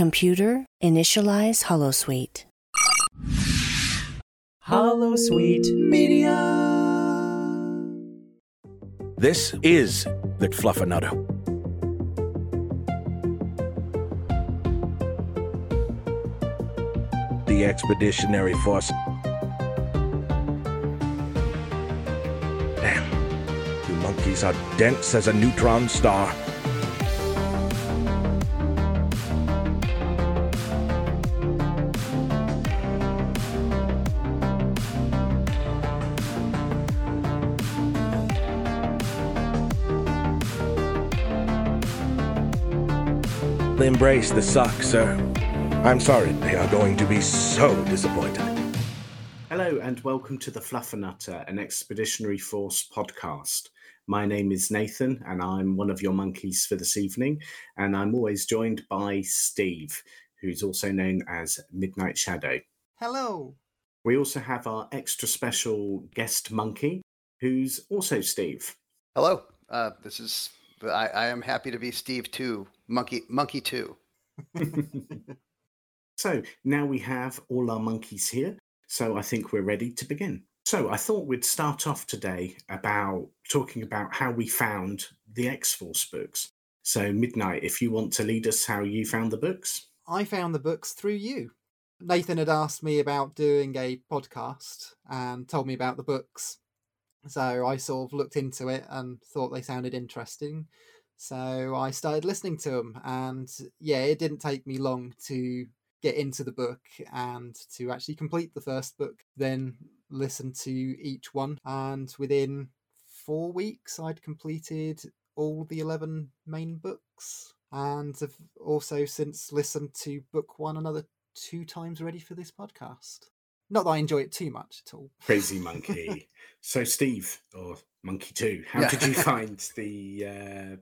Computer, initialize Holosuite. Holosuite Media. This is the Fluffernutter. The Expeditionary Force. Damn. You monkeys are dense as a neutron star. Embrace the suck, sir. I'm sorry, they are going to be so disappointed. Hello and welcome to the Fluffernutter, an Expeditionary Force podcast. My name is Nathan and I'm one of your monkeys for this evening. And I'm always joined by Steve, who's also known as MidNite Shadow. Hello. We also have our extra special guest monkey, who's also Steve. Hello. Uh, this is I, I am happy to be Steve too. Monkey Monkey too. so now we have all our monkeys here. So I think we're ready to begin. So I thought we'd start off today about talking about how we found the X Force books. So MidNite, if you want to lead us how you found the books. I found the books through you. Nathan had asked me about doing a podcast and told me about the books. So I sort of looked into it and thought they sounded interesting. So I started listening to them, and yeah, it didn't take me long to get into the book and to actually complete the first book, then listen to each one. And within four weeks, I'd completed all the 11 main books, and have also since listened to book one another two times ready for this podcast. Not that I enjoy it too much at all. Crazy monkey. so, Steve, or Monkey Two, how yeah. did you find the uh,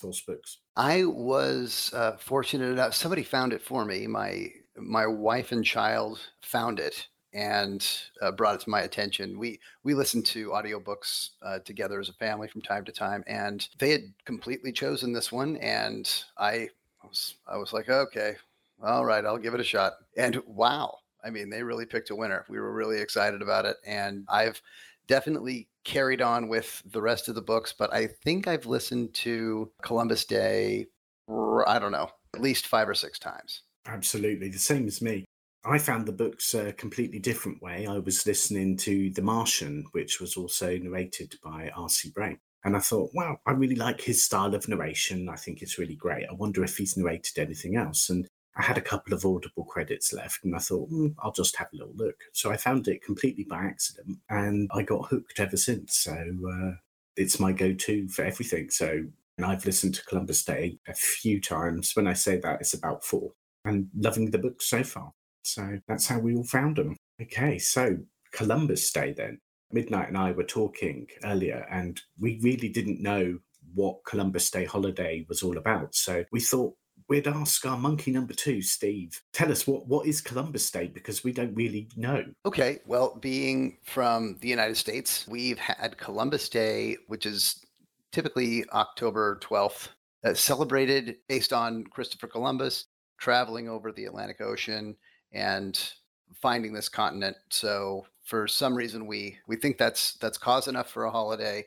Force books? I was uh, fortunate enough. Somebody found it for me. My my wife and child found it and uh, brought it to my attention. We we listened to audiobooks uh, together as a family from time to time, and they had completely chosen this one, and I was I was like, okay, all right, I'll give it a shot. And wow, I mean, they really picked a winner. We were really excited about it. And I've definitely carried on with the rest of the books, but I think I've listened to Columbus Day, I don't know, at least five or six times. Absolutely. The same as me. I found the books a completely different way. I was listening to The Martian, which was also narrated by R.C. Bray. And I thought, wow, I really like his style of narration. I think it's really great. I wonder if he's narrated anything else. And I had a couple of Audible credits left, and I thought, mm, I'll just have a little look. So I found it completely by accident, and I got hooked ever since. So uh, it's my go to for everything. So and I've listened to Columbus Day a few times. When I say that, it's about four, and loving the book so far. So that's how we all found them. Okay, so Columbus Day then. MidNite and I were talking earlier, and we really didn't know what Columbus Day holiday was all about. So we thought we'd ask our monkey number two, Steve. Tell us what what is Columbus Day because we don't really know. Okay, well, being from the United States, we've had Columbus Day, which is typically October twelfth, uh, celebrated based on Christopher Columbus traveling over the Atlantic Ocean and finding this continent. So for some reason we we think that's that's cause enough for a holiday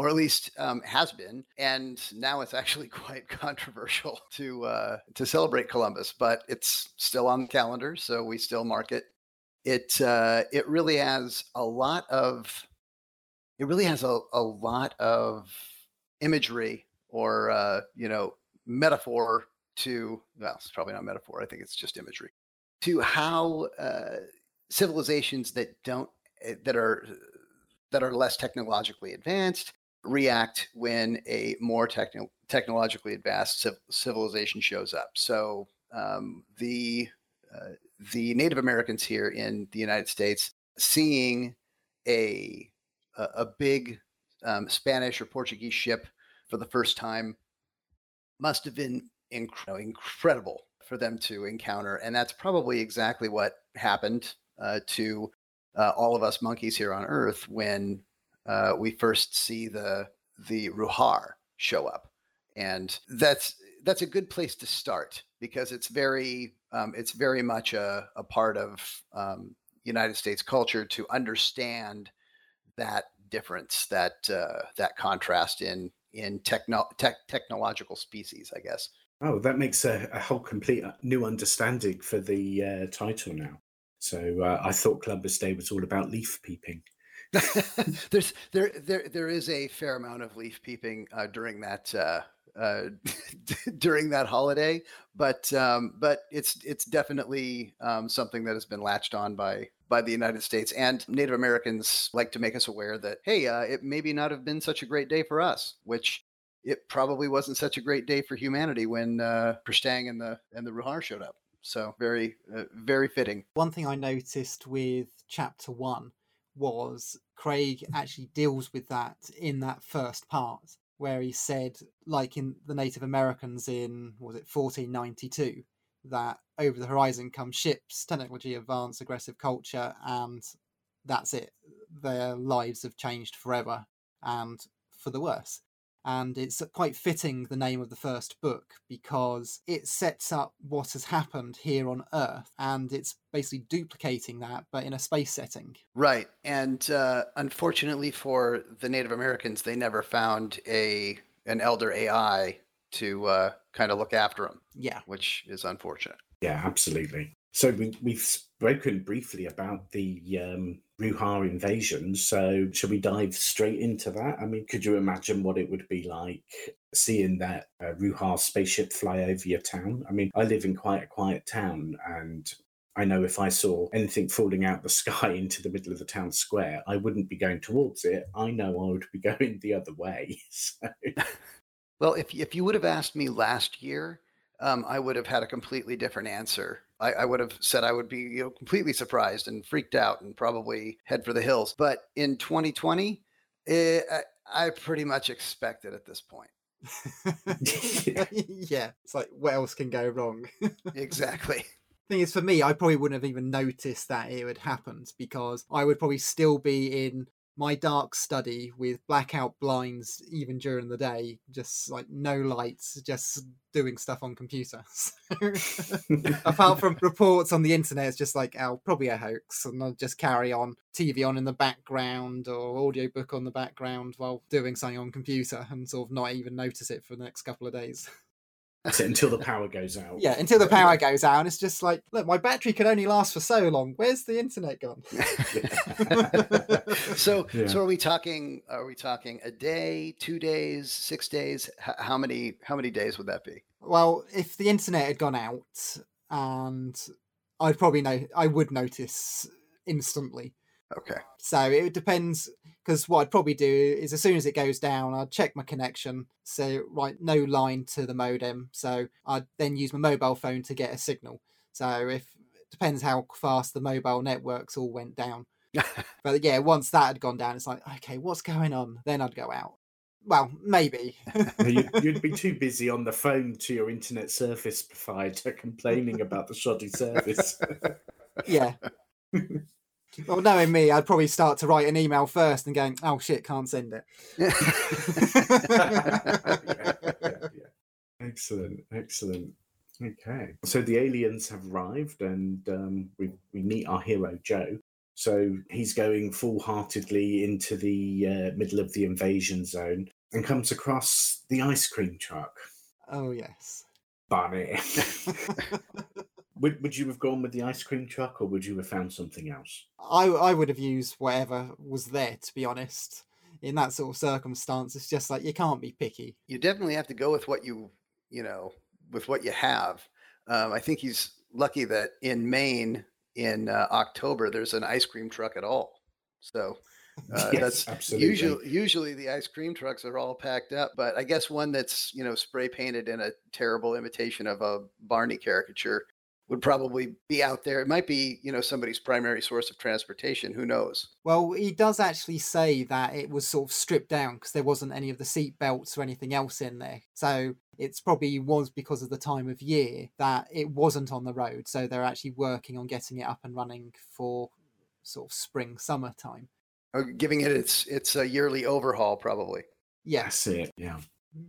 or at least um, has been. And now it's actually quite controversial to uh, to celebrate Columbus, but it's still on the calendar, so we still mark it. It uh, it really has a lot of it really has a, a lot of imagery or uh, you know metaphor to well, it's probably not metaphor. I think it's just imagery to how uh, civilizations that don't eh, that are that are less technologically advanced react when a more techno- technologically advanced civilization shows up. So um, the uh, the Native Americans here in the United States seeing a a, a big um, Spanish or Portuguese ship for the first time must have been inc- incredible for them to encounter, and that's probably exactly what happened uh, to uh, all of us monkeys here on Earth when uh, we first see the the Ruhar show up, and that's that's a good place to start because it's very um, it's very much a, a part of um, United States culture to understand that difference, that uh, that contrast in in techno tech, technological species, I guess. Oh, that makes a, a whole complete uh, new understanding for the uh, title now. So uh, I thought Columbus Day was all about leaf peeping. There's there there there is a fair amount of leaf peeping uh, during that uh, uh, during that holiday, but um, but it's it's definitely um, something that has been latched on by by the United States and Native Americans like to make us aware that hey, uh, it maybe not have been such a great day for us, which it probably wasn't such a great day for humanity when uh, Kristang and the and the Ruhar showed up. So very uh, very fitting. One thing I noticed with chapter one was Craig actually deals with that in that first part where he said, like in the Native Americans in was it 1492, that over the horizon come ships, technology, advanced, aggressive culture, and that's it. Their lives have changed forever and for the worse and it's quite fitting the name of the first book because it sets up what has happened here on earth and it's basically duplicating that but in a space setting. Right and uh, unfortunately for the native americans they never found a an elder ai to uh, kind of look after them yeah. which is unfortunate. Yeah absolutely. So we, we've spoken briefly about the um, Ruhar invasion. So, should we dive straight into that? I mean, could you imagine what it would be like seeing that uh, Ruhar spaceship fly over your town? I mean, I live in quite a quiet town, and I know if I saw anything falling out the sky into the middle of the town square, I wouldn't be going towards it. I know I would be going the other way. So. well, if if you would have asked me last year, um, I would have had a completely different answer. I, I, would have said I would be you know completely surprised and freaked out and probably head for the hills. But in 2020, it, eh, I, I pretty much expect it at this point. yeah, it's like what else can go wrong? exactly. Thing is, for me, I probably wouldn't have even noticed that it had happened because I would probably still be in my dark study with blackout blinds even during the day, just like no lights, just doing stuff on computer. apart from reports on the internet, it's just like, oh, probably a hoax, and I'll just carry on TV on in the background or audiobook on the background while doing something on computer and sort of not even notice it for the next couple of days. That's it until the power goes out. Yeah, until the power goes out. It's just like, look, my battery can only last for so long. Where's the internet gone? so, yeah. so are we talking? Are we talking a day, two days, six days? H- how many? How many days would that be? Well, if the internet had gone out, and I'd probably know, I would notice instantly. Okay. So it depends because what I'd probably do is as soon as it goes down, I'd check my connection. So right, no line to the modem. So I'd then use my mobile phone to get a signal. So if it depends how fast the mobile networks all went down. but yeah, once that had gone down, it's like okay, what's going on? Then I'd go out. Well, maybe. you'd, be too busy on the phone to your internet service provider complaining about the shoddy service. yeah. Well, knowing me, I'd probably start to write an email first and going, "Oh shit, can't send it." yeah, yeah, yeah. Excellent, excellent. Okay, so the aliens have arrived, and um, we we meet our hero Joe. So he's going full-heartedly into the uh, middle of the invasion zone and comes across the ice cream truck. Oh yes, Barney. Would, would you have gone with the ice cream truck or would you have found something else? I, I would have used whatever was there, to be honest. In that sort of circumstance, it's just like you can't be picky. You definitely have to go with what you, you know, with what you have. Um, I think he's lucky that in Maine in uh, October there's an ice cream truck at all. So uh, yes, that's absolutely. usually usually the ice cream trucks are all packed up, but I guess one that's you know spray painted in a terrible imitation of a Barney caricature would probably be out there. It might be, you know, somebody's primary source of transportation. Who knows? Well, he does actually say that it was sort of stripped down because there wasn't any of the seat belts or anything else in there. So it's probably was because of the time of year that it wasn't on the road. So they're actually working on getting it up and running for sort of spring summer time. Oh, giving it its its a yearly overhaul, probably. Yes, it. Yeah,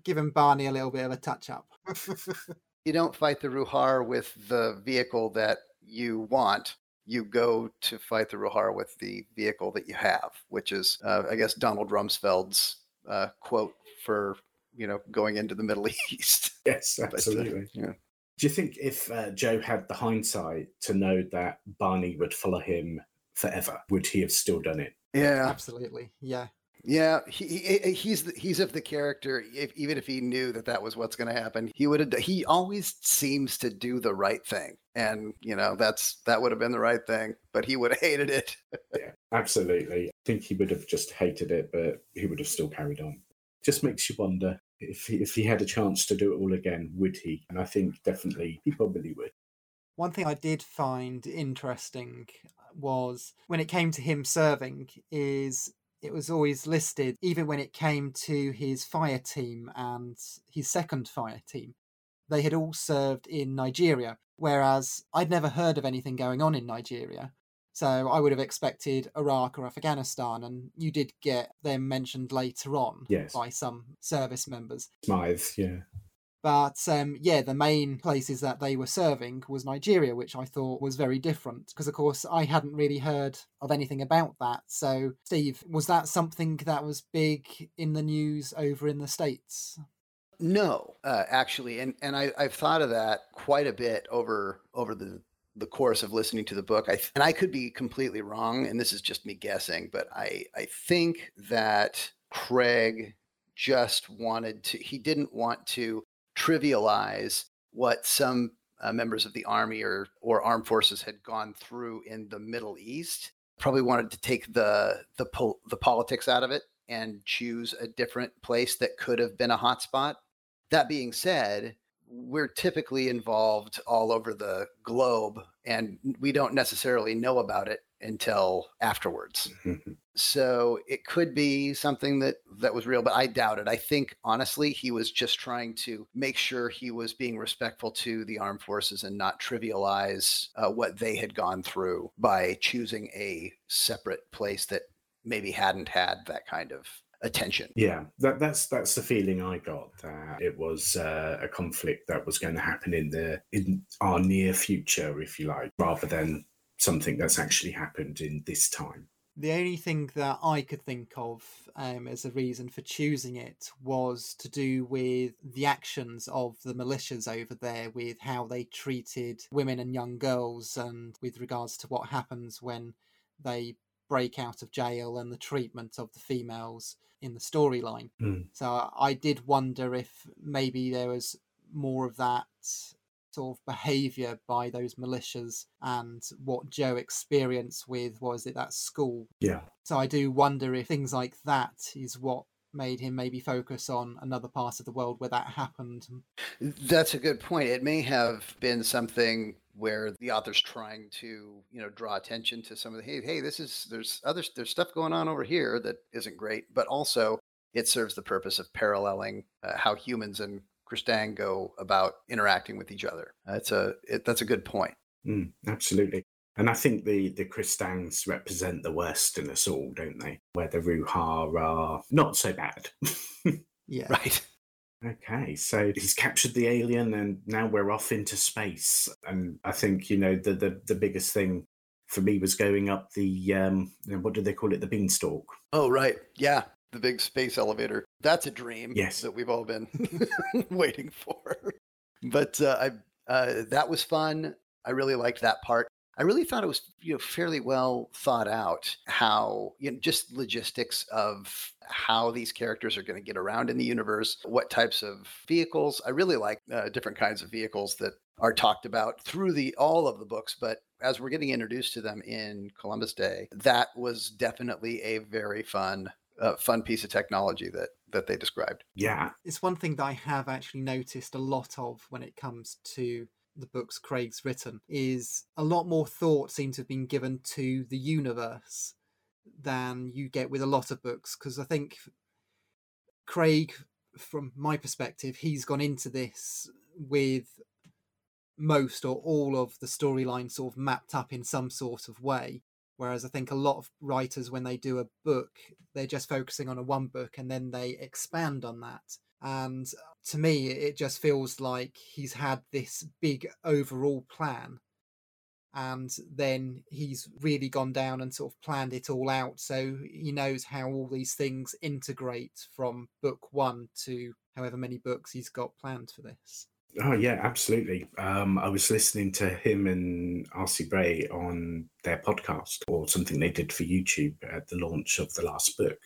giving Barney a little bit of a touch up. You don't fight the Ruhar with the vehicle that you want. You go to fight the Ruhar with the vehicle that you have, which is, uh, I guess, Donald Rumsfeld's uh, quote for you know going into the Middle East. Yes, But, uh, absolutely. yeah. Do you think if uh, Joe had the hindsight to know that Barney would follow him forever, would he have still done it? Yeah, Absolutely. Yeah. Yeah. He, he he's he's of the character. If, even if he knew that that was what's going to happen, he would have. He always seems to do the right thing, and you know that's that would have been the right thing. But he would have hated it. yeah, absolutely. I think he would have just hated it, but he would have still carried on. Just makes you wonder if he, if he had a chance to do it all again, would he? And I think definitely he probably would. One thing I did find interesting uh, was when it came to him serving is it was always listed even when it came to his fire team and his second fire team they had all served in Nigeria whereas I'd never heard of anything going on in Nigeria so I would have expected Iraq or Afghanistan and you did get them mentioned later on Yes. by some service members Smythe, yeah. But um, yeah, the main places that they were serving was Nigeria, which I thought was very different because, of course, I hadn't really heard of anything about that. So, Steve, was that something that was big in the news over in the States? No, uh, actually, and and I, I've thought of that quite a bit over over the the course of listening to the book. I th- and I could be completely wrong, and this is just me guessing, but I I think that Craig just wanted to. He didn't want to trivialize what some uh, members of the army or or armed forces had gone through in the Middle East. Probably wanted to take the the pol- the politics out of it and choose a different place that could have been a hotspot. That being said, we're typically involved all over the globe and we don't necessarily know about it until afterwards. So it could be something that that was real, but I doubt it. I think honestly, he was just trying to make sure he was being respectful to the armed forces and not trivialize uh, what they had gone through by choosing a separate place that maybe hadn't had that kind of attention. Yeah, that, that's that's the feeling I got that it was uh, a conflict that was going to happen in the in our near future, if you like, rather than something that's actually happened in this time. The only thing that I could think of um, as a reason for choosing it was to do with the actions of the militias over there, with how they treated women and young girls, and with regards to what happens when they break out of jail and the treatment of the females in the storyline. Mm. So I did wonder if maybe there was more of that sort of behavior by those militias and what Joe experienced with was it that school. Yeah, So I do wonder if things like that is what made him maybe focus on another part of the world where that happened. That's a good point. It may have been something where the author's trying to, you know, draw attention to some of the hey, hey, this is there's other there's stuff going on over here that isn't great, but also it serves the purpose of paralleling uh, how humans and Kristang go about interacting with each other. That's a it, that's a good point. Mm, absolutely. And I think the the Kristangs represent the worst in us all, don't they? Where the Ruhar are not so bad. Yeah. Right. Okay, so he's captured the alien, and now we're off into space. And I think you know the the, the biggest thing for me was going up the um, what do they call it, the beanstalk? Oh, right. Yeah. The big space elevator. That's a dream Yes. that we've all been waiting for. But uh, I, uh, that was fun. I really liked that part. I really thought it was you know fairly well thought out how you know just logistics of how these characters are going to get around in the universe, what types of vehicles. I really like uh, different kinds of vehicles that are talked about through the all of the books, but as we're getting introduced to them in Columbus Day, that was definitely a very fun uh, fun piece of technology that that they described. Yeah, It's one thing that I have actually noticed a lot of when it comes to the books Craig's written is a lot more thought seems to have been given to the universe than you get with a lot of books because I think Craig from my perspective he's gone into this with most or all of the storyline sort of mapped up in some sort of way whereas I think a lot of writers when they do a book they're just focusing on a one book and then they expand on that and to me, it just feels like he's had this big overall plan. And then he's really gone down and sort of planned it all out. So he knows how all these things integrate from book one to however many books he's got planned for this. Oh yeah, absolutely. Um, I was listening to him and R.C. Bray on their podcast or something they did for YouTube at the launch of the last book,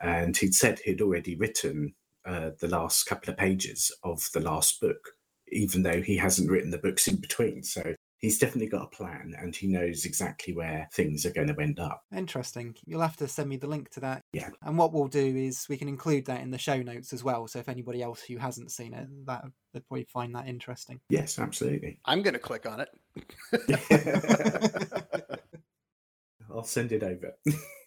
and he'd said he'd already written uh, the last couple of pages of the last book, even though he hasn't written the books in between. So he's definitely got a plan and he knows exactly where things are going to end up. Interesting. You'll have to send me the link to that. Yeah. And what we'll do is we can include that in the show notes as well. So if anybody else who hasn't seen it, that they'd probably find that interesting. Yes, absolutely. I'm going to click on it. I'll send it over.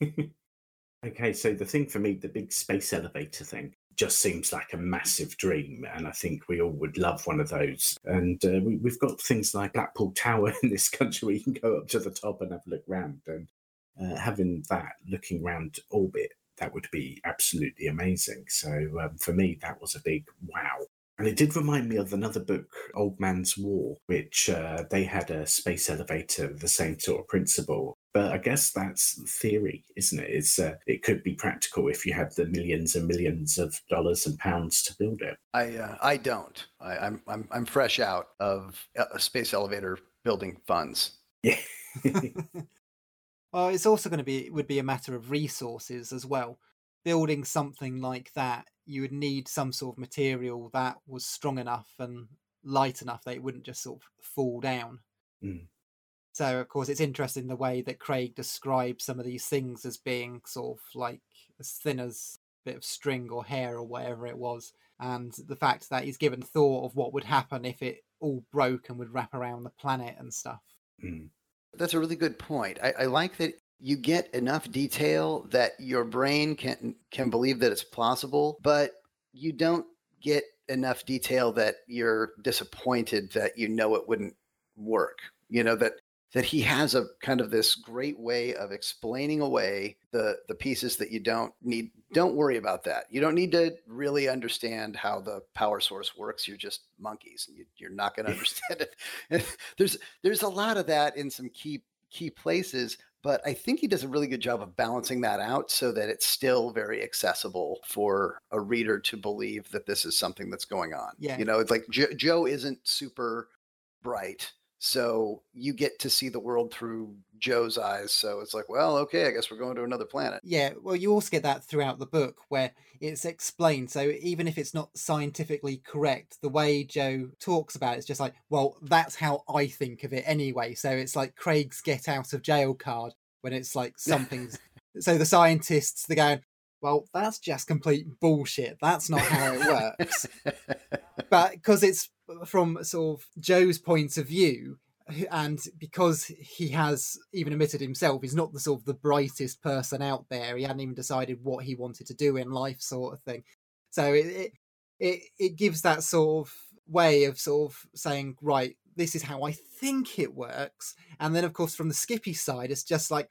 okay, so the thing for me, the big space elevator thing, just seems like a massive dream. And I think we all would love one of those. And uh, we, have got things like Blackpool Tower in this country where you can go up to the top and have a look round. And uh, having that looking round orbit, that would be absolutely amazing. So um, for me, that was a big wow. And it did remind me of another book, Old Man's War, which uh, they had a space elevator, the same sort of principle. But I guess that's theory, isn't it? It's uh, it could be practical if you have the millions and millions of dollars and pounds to build it. I uh, I don't. I, I'm I'm I'm fresh out of a space elevator building funds. Yeah. well, it's also going to be it would be a matter of resources as well. Building something like that you would need some sort of material that was strong enough and light enough that it wouldn't just sort of fall down. Mm. So, of course, it's interesting the way that Craig describes some of these things as being sort of like as thin as a bit of string or hair or whatever it was. And the fact that he's given thought of what would happen if it all broke and would wrap around the planet and stuff. Mm. That's a really good point. I, I like that you get enough detail that your brain can can believe that it's plausible, but you don't get enough detail that you're disappointed that you know it wouldn't work. You know that that he has a kind of this great way of explaining away the the pieces that you don't need. Don't worry about that. You don't need to really understand how the power source works. You're just monkeys. And you, are not going to understand it. There's there's a lot of that in some key key places but I think he does a really good job of balancing that out so that it's still very accessible for a reader to believe that this is something that's going on. Yeah. You know, it's like jo- Joe isn't super bright. So you get to see the world through Joe's eyes. So it's like, well, okay, I guess we're going to another planet. Yeah, well, you also get that throughout the book where it's explained. So even if it's not scientifically correct, the way Joe talks about it is just like, well, that's how I think of it anyway. So it's like Craig's get out of jail card when it's like something's. so the scientists, they're going, well, that's just complete bullshit. That's not how it works. but because it's from sort of Joe's point of view, and because he has even admitted himself he's not the sort of the brightest person out there. He hadn't even decided what he wanted to do in life sort of thing. So it it it, gives that sort of way of sort of saying right this is how i think it works. And then of course from the skippy side it's just like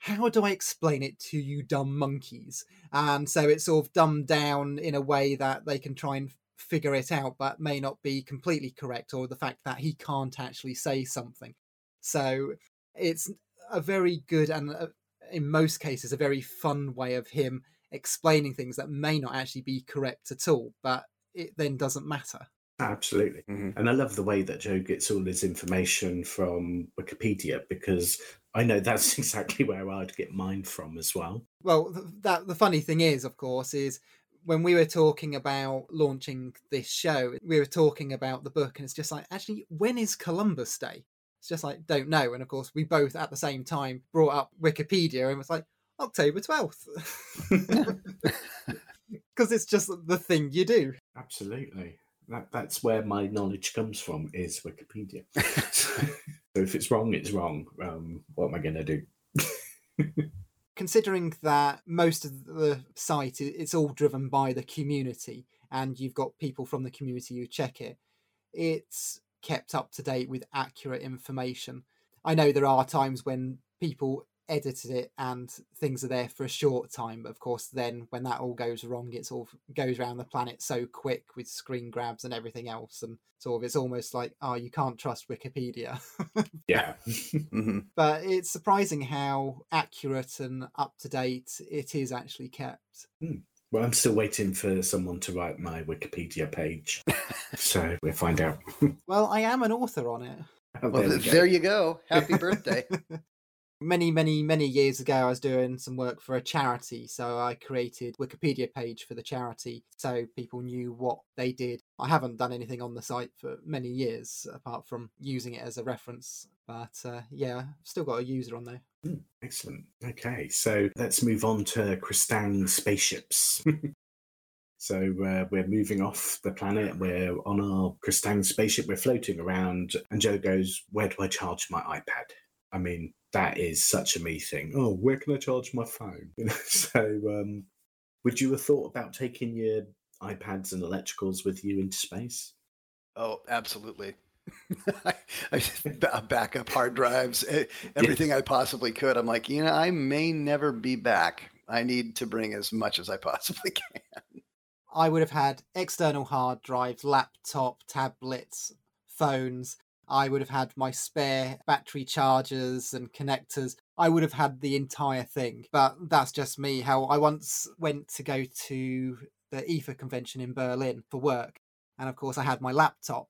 how do I explain it to you dumb monkeys? And so it's sort of dumbed down in a way that they can try and figure it out, but may not be completely correct, or the fact that he can't actually say something. So it's a very good and, uh, in most cases, a very fun way of him explaining things that may not actually be correct at all, but it then doesn't matter. Absolutely. Mhm. And I love the way that Joe gets all his information from Wikipedia because I know that's exactly where I'd get mine from as well. Well, th- that the funny thing is, of course, is when we were talking about launching this show, we were talking about the book, and it's just like, actually, when is Columbus Day? It's just like, don't know. And of course, we both at the same time brought up Wikipedia and was like, October 12th. Because it's just the thing you do. Absolutely. That, that's where my knowledge comes from is Wikipedia. so if it's wrong, it's wrong. Um, what am I going to do? Considering that most of the site it's all driven by the community and you've got people from the community who check it it's kept up to date with accurate information. I know there are times when people edited it and things are there for a short time. But of course, then when that all goes wrong, it sort of goes around the planet so quick with screen grabs and everything else. And sort of it's almost like, oh, you can't trust Wikipedia. Yeah. hmm but it's surprising how accurate and up to date it is actually kept. well, I'm still waiting for someone to write my Wikipedia page. so we'll find out. Well, I am an author on it. Oh, Well, there we th- go. there you go. Happy birthday. Many many many years ago i was doing some work for a charity so i created wikipedia page for the charity so people knew what they did i haven't done anything on the site for many years apart from using it as a reference but uh, yeah still got a user on there Hmm, excellent. Okay, so let's move on to Kristang spaceships. so uh, we're moving off the planet. We're on our Kristang spaceship. We're floating around, and Joe goes, "Where do I charge my iPad?" I mean, that is such a me thing. Oh, where can I charge my phone? You know, so um, would you have thought about taking your iPads and electricals with you into space? Oh, absolutely. I, I ba- backup hard drives, eh, everything I possibly could. I'm like, you know, I may never be back. I need to bring as much as I possibly can. i would have had external hard drives laptop tablets phones i would have had my spare battery chargers and connectors i would have had the entire thing. But that's just me how i once went to go to the EFA convention in berlin for work and of course i had my laptop.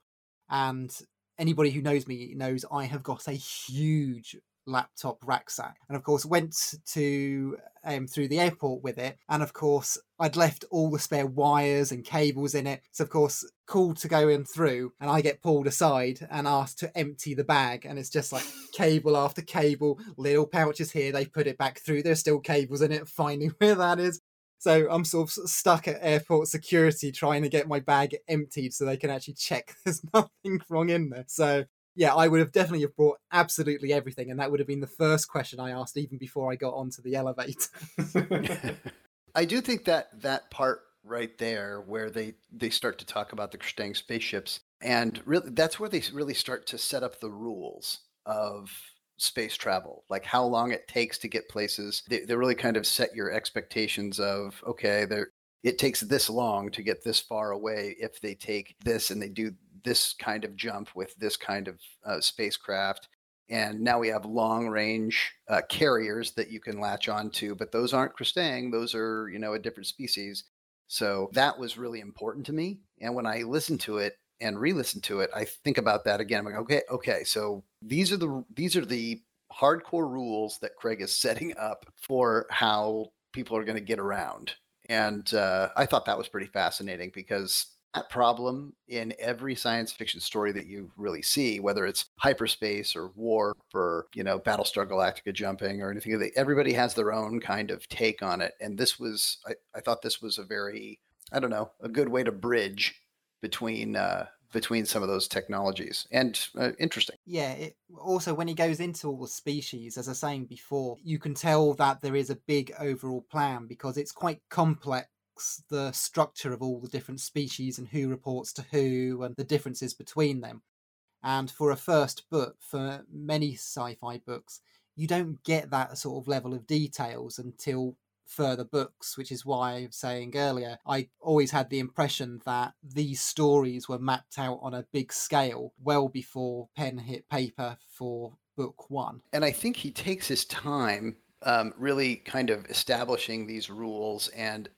And anybody who knows me knows i have got a huge laptop rucksack. And of course went to um, through the airport with it. And of course i'd left all the spare wires and cables in it. So of course called to go in through and i get pulled aside and asked to empty the bag. And it's just like cable after cable little pouches here they put it back through. There's still cables in it finding where that is. So i'm sort of stuck at airport security trying to get my bag emptied so they can actually check there's nothing wrong in there. So yeah, I would have definitely have brought absolutely everything, and that would have been the first question I asked even before I got onto the elevator. I do think that that part right there, where they they start to talk about the Kristang spaceships, and really that's where they really start to set up the rules of space travel, like how long it takes to get places. They, they really kind of set your expectations of okay, there it takes this long to get this far away if they take this and they do this kind of jump with this kind of uh, spacecraft and now we have long range uh, carriers that you can latch onto but those aren't Kristang those are you know a different species. So that was really important to me and when i listened to it and re-listen to it i think about that again i'm like okay okay so these are the these are the hardcore rules that craig is setting up for how people are going to get around. And uh, i thought that was pretty fascinating because problem in every science fiction story that you really see, whether it's hyperspace or warp or you know Battlestar Galactica jumping or anything. Everybody has their own kind of take on it, and this was I, I thought this was a very I don't know a good way to bridge between uh, between some of those technologies and uh, interesting. yeah, it, also when he goes into all the species, as I was saying before, you can tell that there is a big overall plan because it's quite complex the structure of all the different species and who reports to who and the differences between them. And for a first book, for many sci fi books, you don't get that sort of level of details until further books, which is why I was saying earlier, I always had the impression that these stories were mapped out on a big scale well before pen hit paper for book one. And I think he takes his time um, really kind of establishing these rules and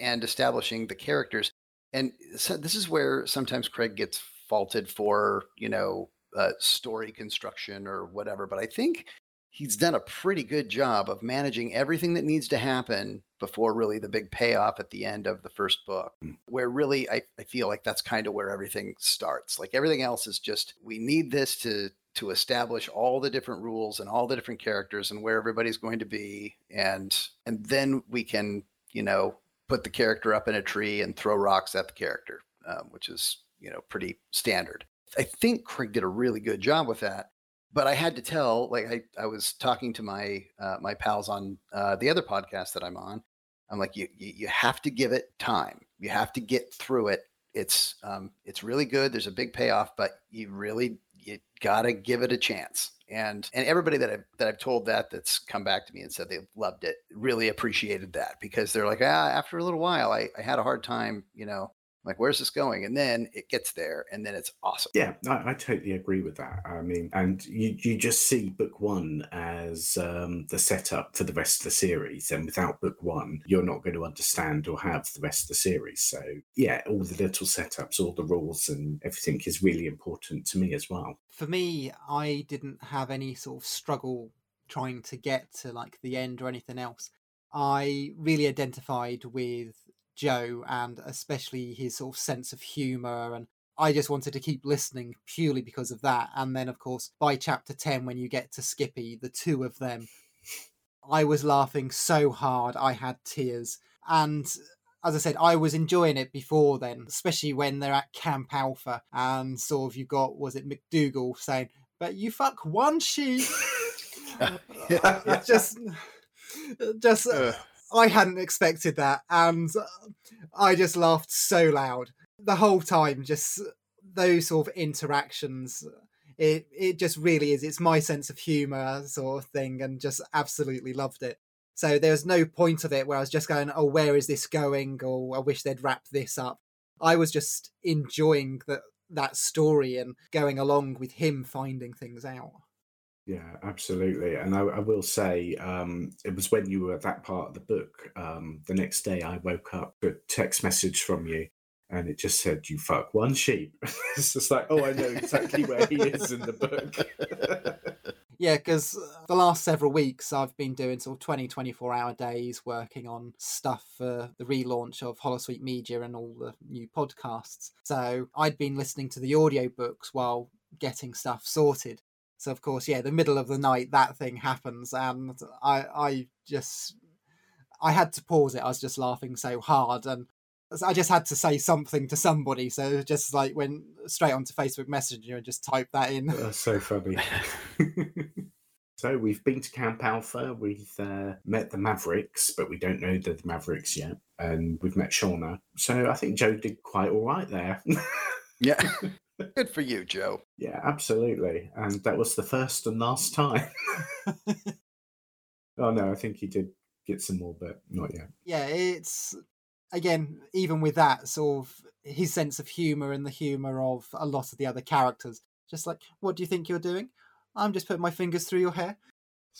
and establishing the characters. And so this is where sometimes Craig gets faulted for, you know, uh, story construction or whatever. But I think he's done a pretty good job of managing everything that needs to happen before really the big payoff at the end of the first book, where really I, I feel like that's kind of where everything starts. Like everything else is just, we need this to to establish all the different rules and all the different characters and where everybody's going to be and and then we can you know put the character up in a tree and throw rocks at the character um, which is you know pretty standard. I think craig did a really good job with that but i had to tell like i, I was talking to my uh, my pals on uh, the other podcast that i'm on. I'm like you, you you have to give it time. You have to get through it. It's um, it's really good. There's a big payoff but you really you gotta give it a chance. And and everybody that I've that I've told that that's come back to me and said they loved it, really appreciated that because they're like, ah, after a little while, I, I had a hard time, you know, like where's this going? And then it gets there and then it's awesome. Yeah i, I totally agree with that i mean and you, you just see book one as um, the setup for the rest of the series and without book one you're not going to understand or have the rest of the series so yeah all the little setups all the rules and everything is really important to me as well. For me i didn't have any sort of struggle trying to get to like the end or anything else. I really identified with Joe and especially his sort of sense of humor and I just wanted to keep listening purely because of that. And then, of course, by chapter 10, when you get to Skippy, the two of them, I was laughing so hard, I had tears. And as I said, I was enjoying it before then, especially when they're at Camp Alpha and sort of you got, was it McDougal saying, but you fuck one sheep. It's just, just, uh, I hadn't expected that, and I just laughed so loud the whole time. Just those sort of interactions. It it just really is. It's my sense of humor sort of thing, and just absolutely loved it. So there was no point of it where I was just going, "Oh, where is this going?" or "I wish they'd wrap this up." I was just enjoying that that story and going along with him finding things out. Yeah, absolutely. And I, I will say, um, it was when you were at that part of the book. Um, the next day, I woke up a text message from you, and it just said, "You fuck one sheep." it's just like, oh, I know exactly where he is in the book. yeah, because the last several weeks I've been doing sort of 20, 24 hour days working on stuff for the relaunch of Holosuite Media and all the new podcasts. So I'd been listening to the audiobooks while getting stuff sorted. So of course, yeah, the middle of the night that thing happens, and I I just I had to pause it. I was just laughing so hard, and I just had to say something to somebody. So just like went straight onto Facebook Messenger and just typed that in. That's so funny. so we've been to Camp Alpha. We've uh, met the Mavericks, but we don't know the Mavericks yet, and we've met Shauna. So I think Joe did quite all right there. yeah. Good for you, Joe. Yeah, absolutely. And that was the first and last time. oh no, I think he did get some more, but not yet. Yeah, it's again, even with that sort of his sense of humor and the humor of a lot of the other characters. Just like, what do you think you're doing? I'm just putting my fingers through your hair.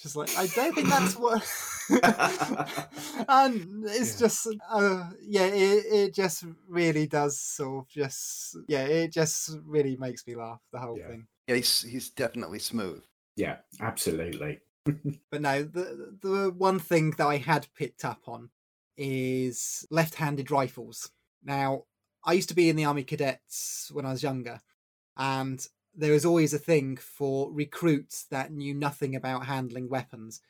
It's just like I don't think that's what. and it's yeah. just, uh, yeah, it, it just really does sort of just, yeah, it just really makes me laugh the whole yeah. thing. Yeah, he's he's definitely smooth. Yeah, absolutely. but no, the the one thing that I had picked up on is left-handed rifles. Now, I used to be in the army cadets when I was younger, and there was always a thing for recruits that knew nothing about handling weapons.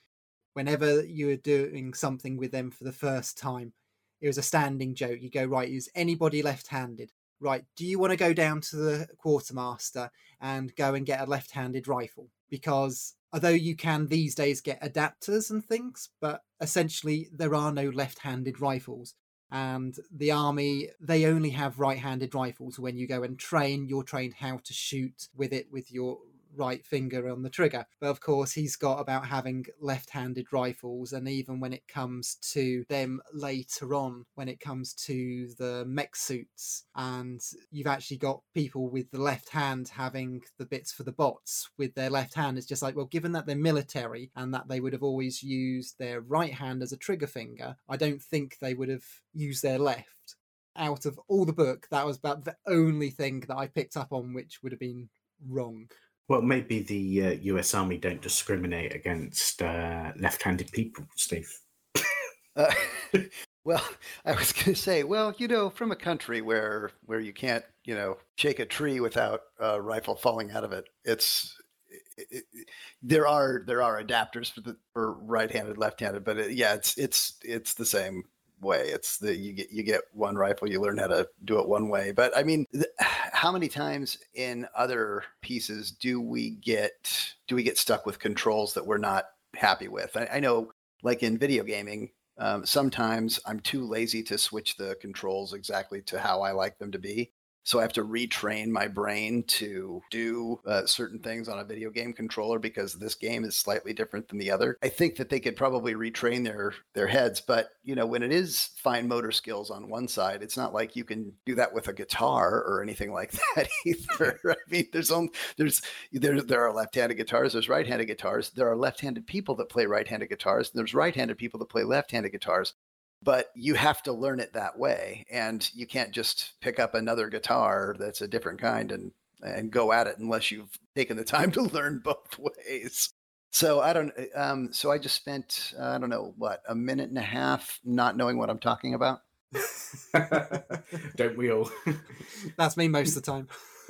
Whenever you were doing something with them for the first time, it was a standing joke. You go, right, is anybody left handed? Right, do you want to go down to the quartermaster and go and get a left handed rifle? Because although you can these days get adapters and things, but essentially there are no left handed rifles and the army they only have right-handed rifles when you go and train. You're trained how to shoot with it with your right finger on the trigger. But of course, he's got about having left handed rifles, and even when it comes to them later on, when it comes to the mech suits, and you've actually got people with the left hand having the bits for the bots with their left hand, it's just like, well, given that they're military and that they would have always used their right hand as a trigger finger, I don't think they would have used their left out of all the book, that was about the only thing that I picked up on which would have been wrong. Well, maybe the uh, U.S. Army don't discriminate against uh, left-handed people, Steve. uh, well, I was going to say, well, you know, from a country where where you can't, you know, shake a tree without a rifle falling out of it, it's it, it, there are there are adapters for the for right-handed, left-handed, but it, yeah, it's it's it's the same way. It's the you get you get one rifle, you learn how to do it one way. But I mean, th- how many times in other pieces do we get do we get stuck with controls that we're not happy with? I, I know, like in video gaming, um, sometimes I'm too lazy to switch the controls exactly to how I like them to be. So I have to retrain my brain to do uh, certain things on a video game controller because this game is slightly different than the other. I think that they could probably retrain their their heads, but you know, when it is fine motor skills on one side, it's not like you can do that with a guitar or anything like that either. I mean, there's only there's there there are left-handed guitars, there's right-handed guitars, there are left-handed people that play right-handed guitars, and there's right-handed people that play left-handed guitars but you have to learn it that way and you can't just pick up another guitar that's a different kind and and go at it unless you've taken the time to learn both ways. So i don't um so i just spent uh, i don't know what a minute and a half not knowing what i'm talking about? Don't we all? That's me most of the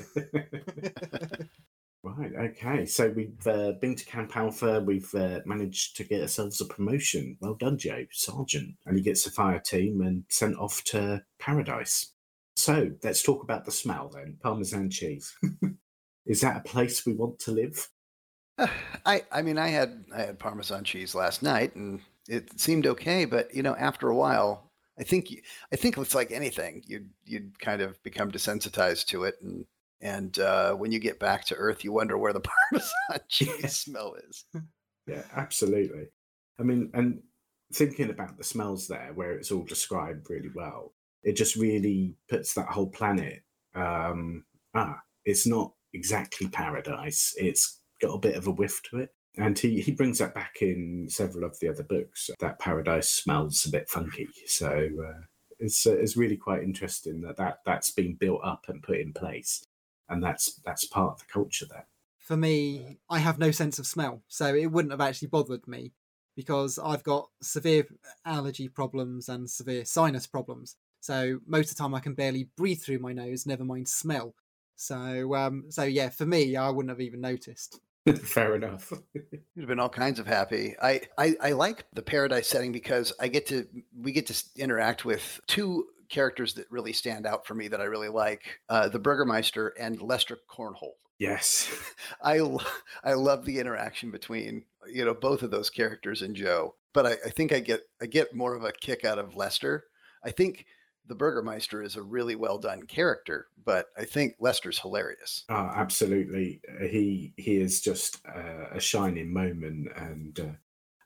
time. Right. Okay. So we've uh, been to Camp Alpha. We've uh, managed to get ourselves a promotion. Well done, Joe, Sergeant. And he gets a fire team and sent off to Paradise. So let's talk about the smell then. Parmesan cheese. Is that a place we want to live? I I mean I had I had parmesan cheese last night and it seemed okay, but you know after a while I think I think it's like anything you you'd kind of become desensitized to it and and uh, when you get back to earth you wonder where the parmesan cheese smell is. Yeah, absolutely. I mean, and thinking about the smells there, where it's all described really well, it just really puts that whole planet. Um, ah, it's not exactly paradise. It's got a bit of a whiff to it. And he, he brings that back in several of the other books. That paradise smells a bit funky. So uh, it's uh, it's really quite interesting that, that that's been built up and put in place, and that's that's part of the culture there. For me, I have no sense of smell, so it wouldn't have actually bothered me because I've got severe allergy problems and severe sinus problems. So most of the time, I can barely breathe through my nose, never mind smell. So, um, so yeah, for me, I wouldn't have even noticed. Fair enough. You'd have been all kinds of happy. I, I I like the paradise setting because I get to we get to interact with two characters that really stand out for me that I really like: uh, the Burgermeister and Lester Cornhole. yes. I lo- I love the interaction between you know both of those characters and Joe, but I, I think I get I get more of a kick out of Lester. I think the Burgermeister is a really well done character, but I think Lester's hilarious. Oh, absolutely. Uh, He he is just uh, a shining moment, and uh,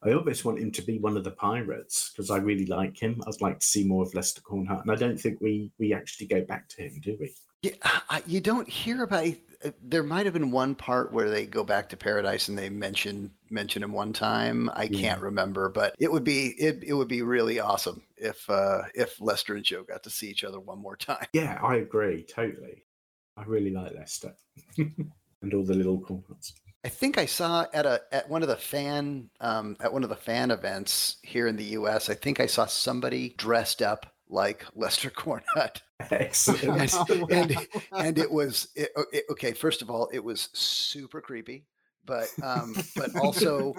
I almost want him to be one of the pirates because I really like him. I'd like to see more of Lester Cornhart, and I don't think we we actually go back to him, do we? Yeah, I, you don't hear about. uh, There might have been one part where they go back to paradise and they mention mention him one time. I Yeah. can't remember, but it would be it, it would be really awesome if uh, if Lester and Joe got to see each other one more time. Yeah, I agree totally. I really like Lester and all the little Cornharts. I think I saw at a at one of the fan um, at one of the fan events here in the U.S. I think I saw somebody dressed up like Lester. Excellent. Oh, and and it was it, it- okay. First of all, it was super creepy, but um, but also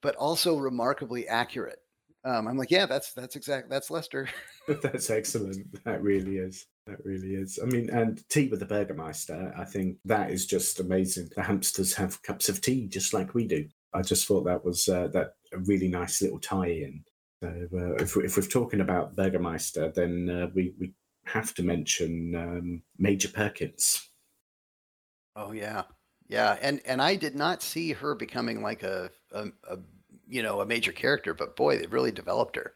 but also remarkably accurate. Um, I'm like, yeah, that's that's exact. That's Lester. That's excellent. That really is. That really is. I mean, and tea with the Burgermeister, I think that is just amazing. The hamsters have cups of tea just like we do. I just thought that was uh, that a really nice little tie-in. So uh, if, if we're talking about Burgermeister, then uh, we, we have to mention um, Major Perkins. Oh yeah, yeah. And and I did not see her becoming like a a, a you know a major character, but boy, they really developed her.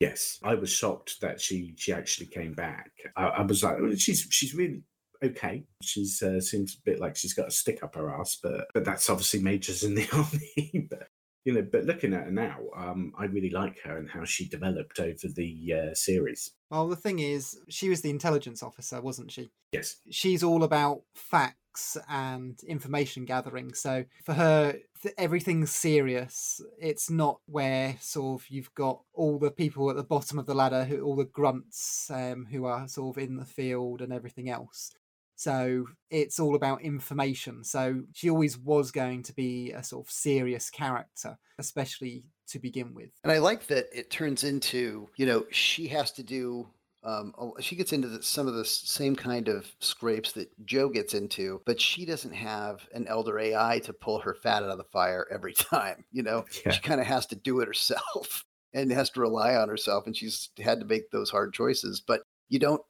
Yes, I was shocked that she she actually came back. I, I was like, "Oh, she's she's really okay. She's uh, seems a bit like she's got a stick up her ass, but but that's obviously majors in the army. but you know, but looking at her now, um, I really like her and how she developed over the uh, series. Well, the thing is, she was the intelligence officer, wasn't she? Yes, she's all about facts and information gathering. So for her, th- everything's serious. It's not where sort of you've got all the people at the bottom of the ladder, who all the grunts um, who are sort of in the field and everything else. So it's all about information. So she always was going to be a sort of serious character, especially to begin with. And I like that it turns into you know she has to do. Um, she gets into the, some of the same kind of scrapes that Joe gets into, but she doesn't have an elder AI to pull her fat out of the fire every time. You know, Yeah. she kind of has to do it herself and has to rely on herself, and she's had to make those hard choices. But you don't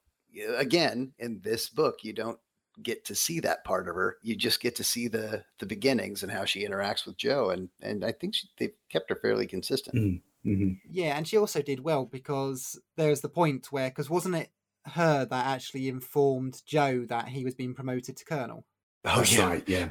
again, in this book, you don't get to see that part of her. You just get to see the the beginnings and how she interacts with Joe, and and I think she, they've kept her fairly consistent. Mm. Hmm Yeah, and she also did well because there's the point where, because wasn't it her that actually informed Joe that he was being promoted to colonel? Oh That's right, yeah.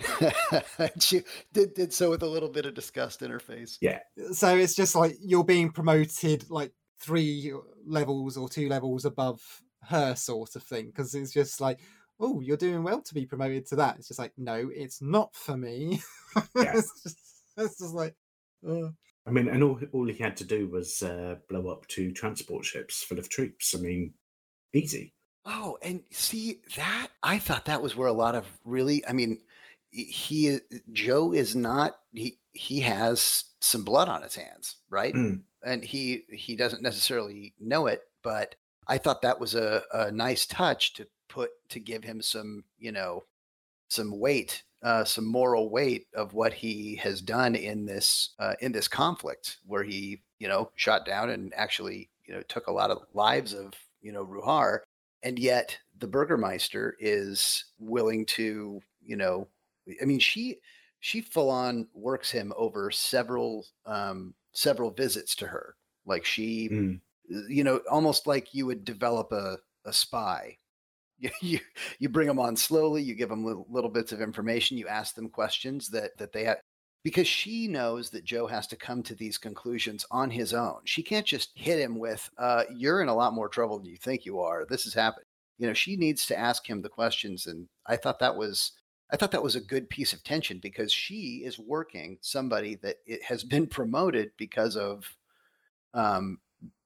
she did did so with a little bit of disgust in her face. Yeah. So it's just like you're being promoted like three levels or two levels above her, sort of thing. Because it's just like, oh, you're doing well to be promoted to that. It's just like, no, it's not for me. Yeah. it's, just, it's just like, uh, I mean, and all all he had to do was uh, blow up two transport ships full of troops. I mean, easy. Oh, and see that I thought that was where a lot of really, I mean, he Joe is not he he has some blood on his hands, right? Mm. And he he doesn't necessarily know it, but I thought that was a, a nice touch to put to give him some, you know, some weight, uh, some moral weight of what he has done in this uh, in this conflict, where he, you know, shot down and actually, you know, took a lot of lives of, you know, Ruhar, and yet the Burgermeister is willing to, you know, I mean, she she full on works him over several um, several visits to her, like she Mm. you know, almost like you would develop a, a spy. You, you bring them on slowly. You give them little, little bits of information. You ask them questions that that they have because she knows that Joe has to come to these conclusions on his own. She can't just hit him with, uh, "You're in a lot more trouble than you think you are. This has happened." You know, she needs to ask him the questions, and I thought that was I thought that was a good piece of tension because she is working somebody that it has been promoted because of um,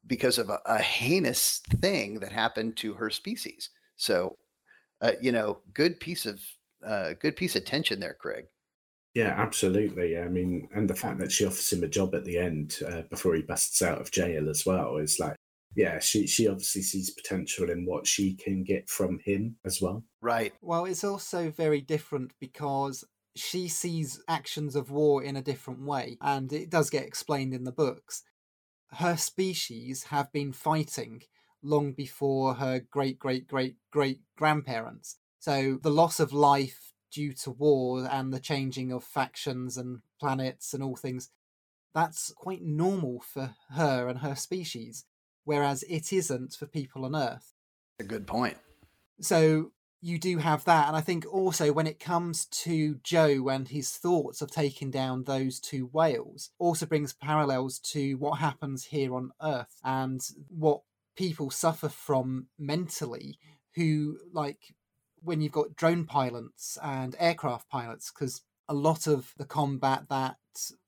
because of a, a heinous thing that happened to her species. So, uh, you know, good piece of uh, good piece of tension there, Craig. Yeah, absolutely. I mean, and the fact that she offers him a job at the end uh, before he busts out of jail as well is like, yeah, she she obviously sees potential in what she can get from him as well. Right. Well, it's also very different because she sees actions of war in a different way, and it does get explained in the books. Her species have been fighting long before her great great great great grandparents. So the loss of life due to war and the changing of factions and planets and all things, that's quite normal for her and her species, whereas it isn't for people on Earth A good point. so you do have that and i think also when it comes to joe and his thoughts of taking down those two whales also brings parallels to what happens here on earth and what people suffer from mentally who like when you've got drone pilots and aircraft pilots because a lot of the combat that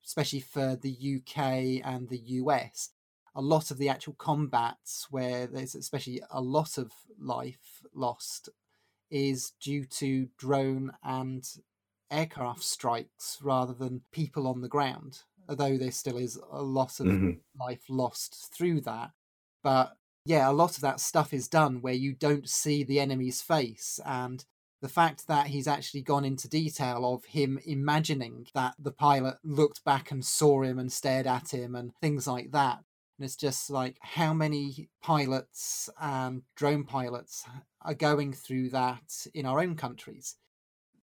especially for the uk and the us a lot of the actual combats where there's especially a lot of life lost is due to drone and aircraft strikes rather than people on the ground although there still is a lot of Mhm. life lost through that but yeah a lot of that stuff is done where you don't see the enemy's face and the fact that he's actually gone into detail of him imagining that the pilot looked back and saw him and stared at him and things like that and it's just like how many pilots and drone pilots are going through that in our own countries.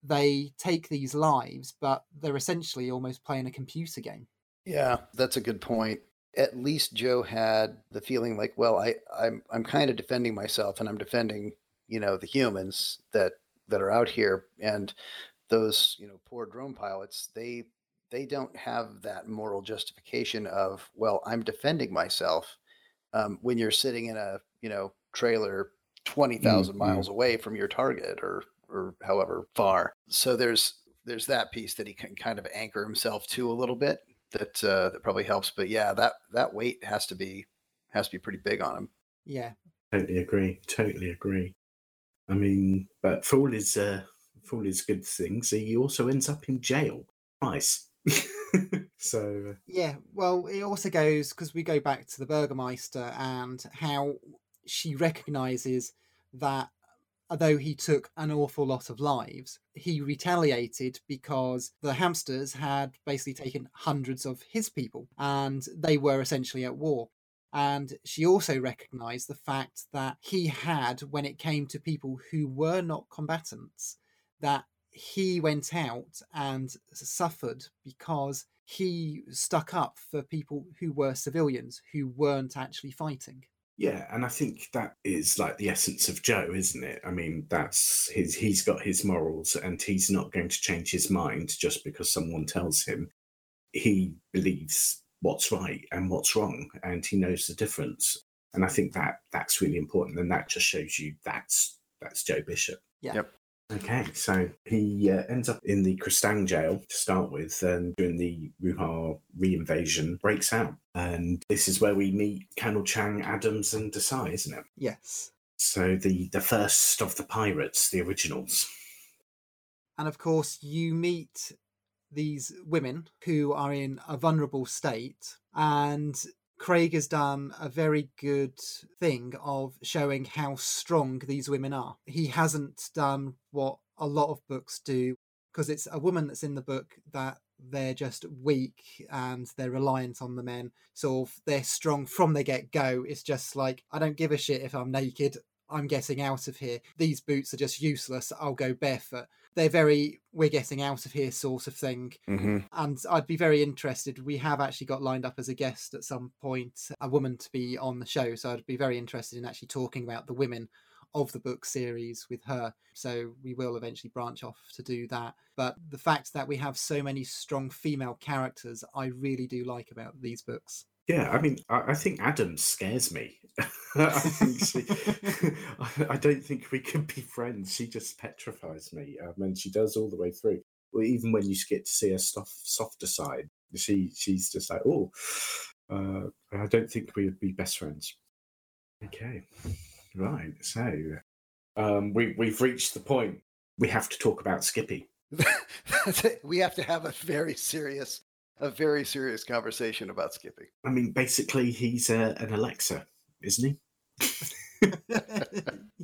They take these lives, but they're essentially almost playing a computer game. Yeah, that's a good point. At least Joe had the feeling like, well, I, I'm I'm kind of defending myself and I'm defending, you know, the humans that that are out here. And those, you know, poor drone pilots, they they don't have that moral justification of, well, I'm defending myself um, when you're sitting in a, you know, trailer 20,000 Mm, miles away from your target or or however far. So there's there's that piece that he can kind of anchor himself to a little bit that uh, that probably helps. But yeah, that that weight has to be has to be pretty big on him. Yeah. Totally agree. Totally agree. I mean, but for all his uh, for all his good things, he also ends up in jail twice. so uh, Yeah. Well, it also goes because we go back to the Burgermeister and how she recognizes that although he took an awful lot of lives, he retaliated because the hamsters had basically taken hundreds of his people and they were essentially at war. And she also recognized the fact that he had, when it came to people who were not combatants, that he went out and suffered because he stuck up for people who were civilians who weren't actually fighting. Yeah, and I think that is like the essence of Joe, isn't it? I mean, that's his he's got his morals and he's not going to change his mind just because someone tells him. He believes what's right and what's wrong and he knows the difference. And I think that that's really important and that just shows you that's that's Joe Bishop. Yeah. Yep. Okay, so he uh, ends up in the Kristang jail to start with, and during the Ruhar reinvasion, breaks out. And this is where we meet Colonel Chang, Adams, and Desai, isn't it? Yes. So the the first of the pirates, the originals. And of course, you meet these women who are in a vulnerable state, and Craig has done a very good thing of showing how strong these women are. He hasn't done what a lot of books do, because it's a woman that's in the book that they're just weak and they're reliant on the men. So they're strong from the get go. It's just like, I don't give a shit if I'm naked. I'm getting out of here. These boots are just useless. I'll go barefoot. They're very, we're getting out of here sort of thing. Mm-hmm. And I'd be very interested. We have actually got lined up as a guest at some point, a woman to be on the show. So I'd be very interested in actually talking about the women of the book series with her. So we will eventually branch off to do that. But the fact that we have so many strong female characters, I really do like about these books. Yeah, I mean, I, I think Adams scares me. I think she, I, I don't think we can be friends. She just petrifies me, um, and she does all the way through. Well, even when you get to see her soft, softer side, she she's just like, oh, uh, I don't think we would be best friends. Okay, right. So um, we we've reached the point. We have to talk about Skippy. We have to have a very serious, a very serious conversation about Skippy. I mean, basically, he's uh, an Alexa, isn't he?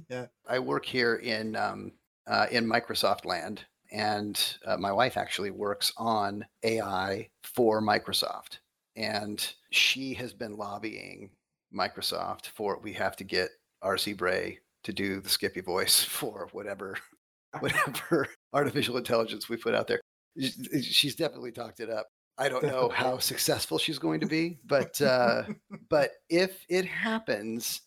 yeah. I work here in um, uh, in Microsoft land, and uh, my wife actually works on AI for Microsoft, and she has been lobbying Microsoft for we have to get RC Bray to do the Skippy voice for whatever whatever artificial intelligence we put out there. She's definitely talked it up. I don't know how successful she's going to be, but uh, but if it happens,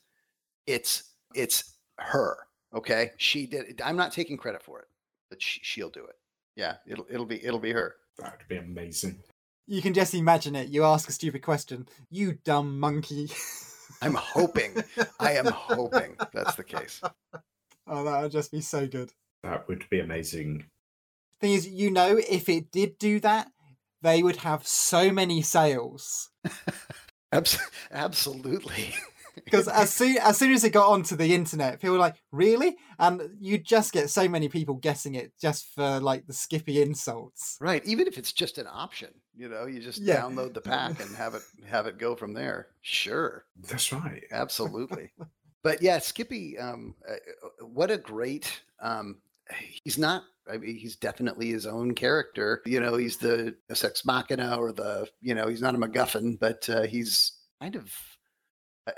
it's it's her. Okay, she did. it. I'm not taking credit for it, but she, she'll do it. Yeah, it'll it'll be it'll be her. That would be amazing. You can just imagine it. You ask a stupid question, you dumb monkey. I'm hoping. I am hoping that's the case. Oh, that would just be so good. That would be amazing. Thing is, you know, if it did do that, they would have so many sales. Absolutely. Because as soon as soon as it got onto the internet, people were like, "Really?" And you just get so many people guessing it just for like the Skippy insults. right. Even if it's just an option, you know, you just Yeah. download the pack and have it have it go from there. Sure. That's right. Absolutely. but yeah, Skippy, um, uh, uh, what a great. Um, he's not. I mean, he's definitely his own character. You know, he's deus ex machina or the. You know, he's not a MacGuffin, but uh, he's kind of. I,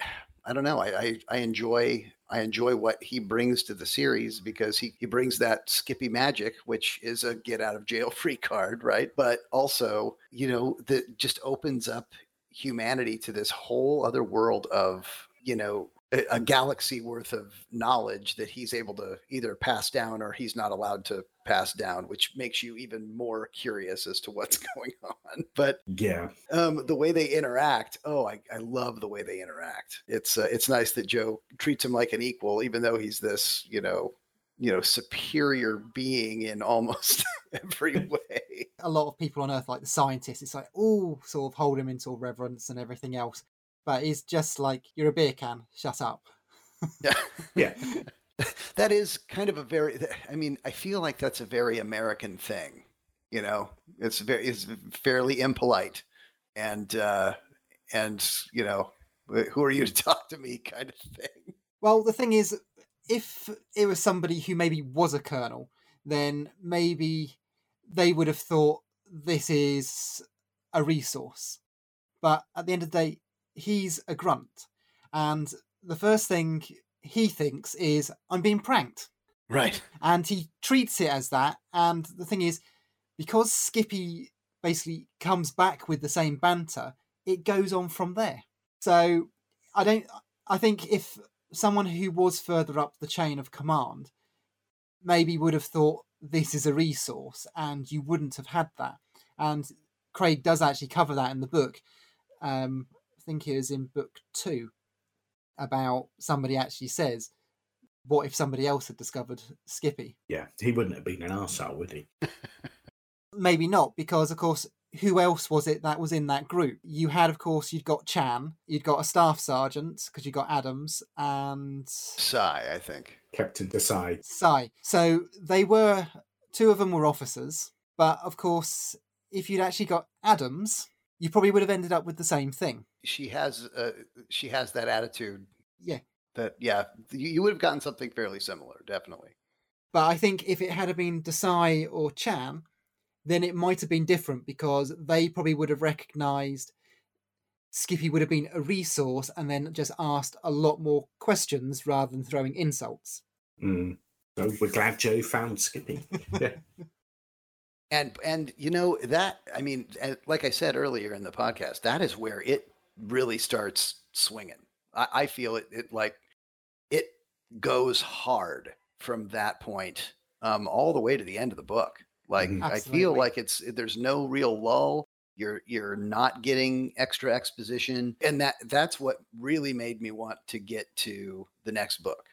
I don't know. I, I I enjoy I enjoy what he brings to the series because he he brings that Skippy magic, which is a get out of jail free card, right? But also, you know, that just opens up humanity to this whole other world of you know a, a galaxy worth of knowledge that he's able to either pass down or he's not allowed to pass down which makes you even more curious as to what's going on but Yeah. um, the way they interact oh I, I love the way they interact it's uh, it's nice that joe treats him like an equal even though he's this you know you know superior being in almost every way A lot of people on Earth, like the scientists, it's like, oh, sort of hold him in sort of reverence and everything else. But he's just like, "You're a beer can. Shut up." yeah Yeah. that is kind of a very i mean i feel like that's a very american thing you know? It's very it's fairly impolite and uh and you know who are you to talk to me kind of thing. Well, the thing is, if it was somebody who maybe was a colonel, then maybe they would have thought this is a resource. But at the end of the day, he's a grunt, and the first thing he thinks is, "I'm being pranked," Right. and he treats it as that. And the thing is, because Skippy basically comes back with the same banter, it goes on from there. So I don't. I think if someone who was further up the chain of command maybe would have thought this is a resource, and you wouldn't have had that. And Craig does actually cover that in the book. Um, I think it was in book two about somebody actually says, "What if somebody else had discovered Skippy?" Yeah, he wouldn't have been an arsehole, would he? maybe not because of course who else was it that was in that group you had of course you'd got Chang you'd got a staff sergeant because you got adams and Sigh, I think. Captain Desai. Sai. so they were two of them were officers but of course if you'd actually got adams you probably would have ended up with the same thing She has uh, she has that attitude yeah that yeah, you, you would have gotten something fairly similar, definitely. but i think if it had been desai or Chang then it might have been different because they probably would have recognized Skippy would have been a resource and then just asked a lot more questions rather than throwing insults. Mm. So we're glad Joe found Skippy. yeah. And and you know that I mean, uh, like I said earlier in the podcast, that is where it really starts swinging. I, I feel it, it like it goes hard from that point um, all the way to the end of the book. Like Mhm. I feel like it's there's no real lull. You're you're not getting extra exposition, and that that's what really made me want to get to the next book.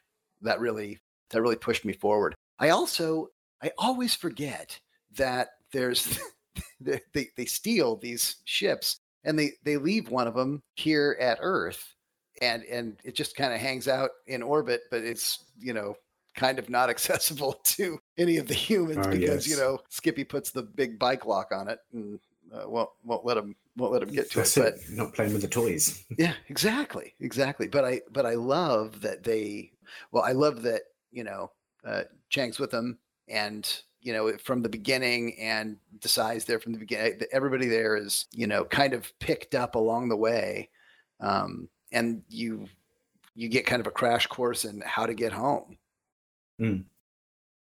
That really that really pushed me forward. I also I always forget that there's they, they they steal these ships and they they leave one of them here at Earth, and and it just kind of hangs out in orbit, but it's you know kind of not accessible to any of the humans Oh, because you know Skippy puts the big bike lock on it and uh, won't won't let him won't let him get to That's it. But it. Not playing with the toys. yeah, exactly, exactly. But I but I love that they well, I love that you know uh, Chang's with them and you know from the beginning and decides there from the beginning. Everybody there is you know kind of picked up along the way, um, and you you get kind of a crash course in how to get home.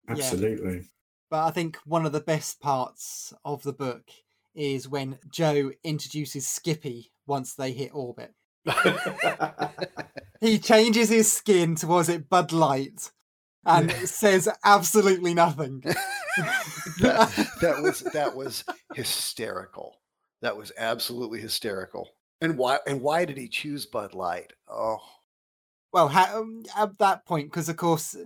Absolutely. But I think one of the best parts of the book is when Joe introduces Skippy once they hit orbit. He changes his skin to was it Bud Light and says absolutely nothing. that, that was that was hysterical. That was absolutely hysterical. And why and why did he choose Bud Light? Oh, well, how, um, at that point, because of course,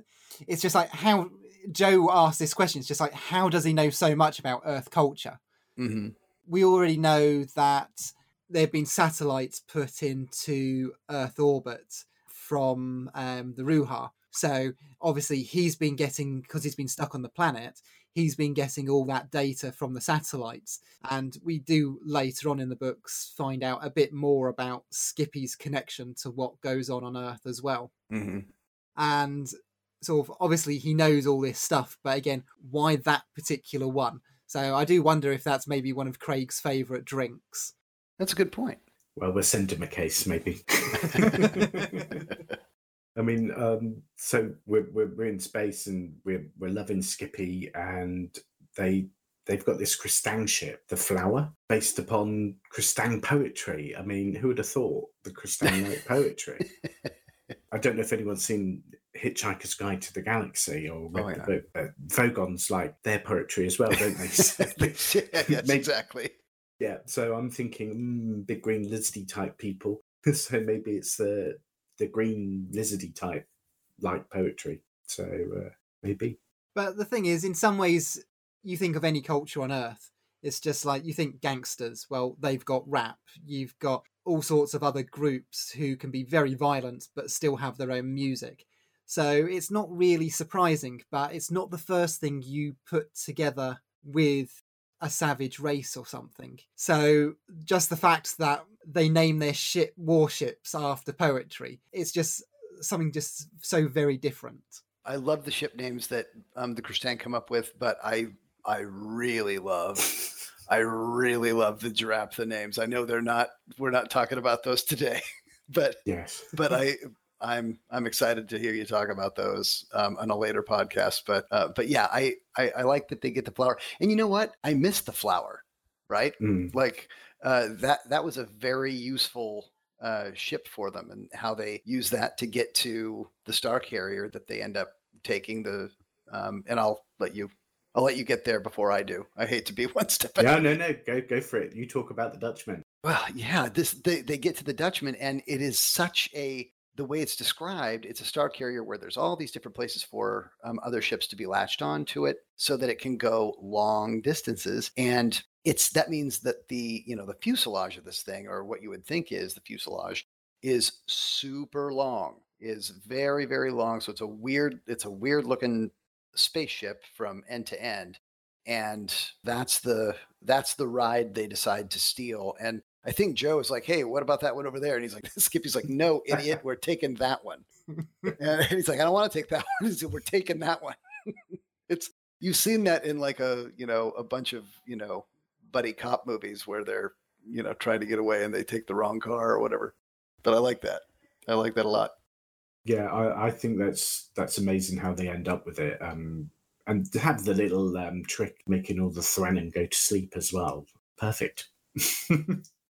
it's just like how Joe asked this question. It's just like, how does he know so much about Earth culture? mhm. we already know that there have been satellites put into Earth orbit from um, the Ruhar. So obviously he's been getting because he's been stuck on the planet. He's been getting all that data from the satellites, and we do later on in the books find out a bit more about Skippy's connection to what goes on on Earth as well. Mhm. And sort of obviously he knows all this stuff, but again, why that particular one? So I do wonder if that's maybe one of Craig's favourite drinks. That's a good point. Well, we'll send him a case, maybe. I mean, um, so we're, we're we're in space and we're we're loving Skippy, and they they've got this Kristang ship, the Flower, based upon Kristang poetry. I mean, who would have thought the wrote poetry? I don't know if anyone's seen Hitchhiker's Guide to the Galaxy or read Oh, the book, but Vogon's like their poetry as well, don't they? So- yeah, yes, Maybe- exactly. yeah, so I'm thinking mm, big green lizardy type people. so maybe it's the the green lizardy type like poetry. So uh, maybe. But the thing is, in some ways, you think of any culture on Earth, it's just like you think gangsters. Well, they've got rap. You've got all sorts of other groups who can be very violent but still have their own music. So it's not really surprising, but it's not the first thing you put together with a savage race or something. So just the fact that they name their ship warships after poetry, it's just something just so very different. I love the ship names that um, the Kristang come up with, but I I really love I really love the Jeraptha names. I know they're not. We're not talking about those today, but Yes. but I I'm I'm excited to hear you talk about those um, on a later podcast. But uh, but yeah, I, I I like that they get the flower. And you know what? I miss the flower. Right? Mm. Like uh, that that was a very useful uh, ship for them, and how they use that to get to the star carrier that they end up taking the. Um, and I'll let you. I'll let you get there before I do. I hate to be one step ahead. Yeah, no, no, go go for it. You talk about the Dutchman. Well, yeah, this they, they get to the Dutchman, and it is such a the way it's described. It's a star carrier where there's all these different places for um, other ships to be latched on to it, so that it can go long distances. And it's that means that the you know the fuselage of this thing, or what you would think is the fuselage, is super long, is very very long. So it's a weird it's a weird looking spaceship from end to end and that's the that's the ride they decide to steal and i think joe is like hey what about that one over there and he's like skippy's like no idiot we're taking that one and he's like i don't want to take that one he said, we're taking that one it's you've seen that in like a you know a bunch of you know buddy cop movies where they're you know trying to get away and they take the wrong car or whatever but i like that i like that a lot Yeah, I, I think that's that's amazing how they end up with it. Um, and to have the little um, trick making all the Thuranin go to sleep as well. Perfect.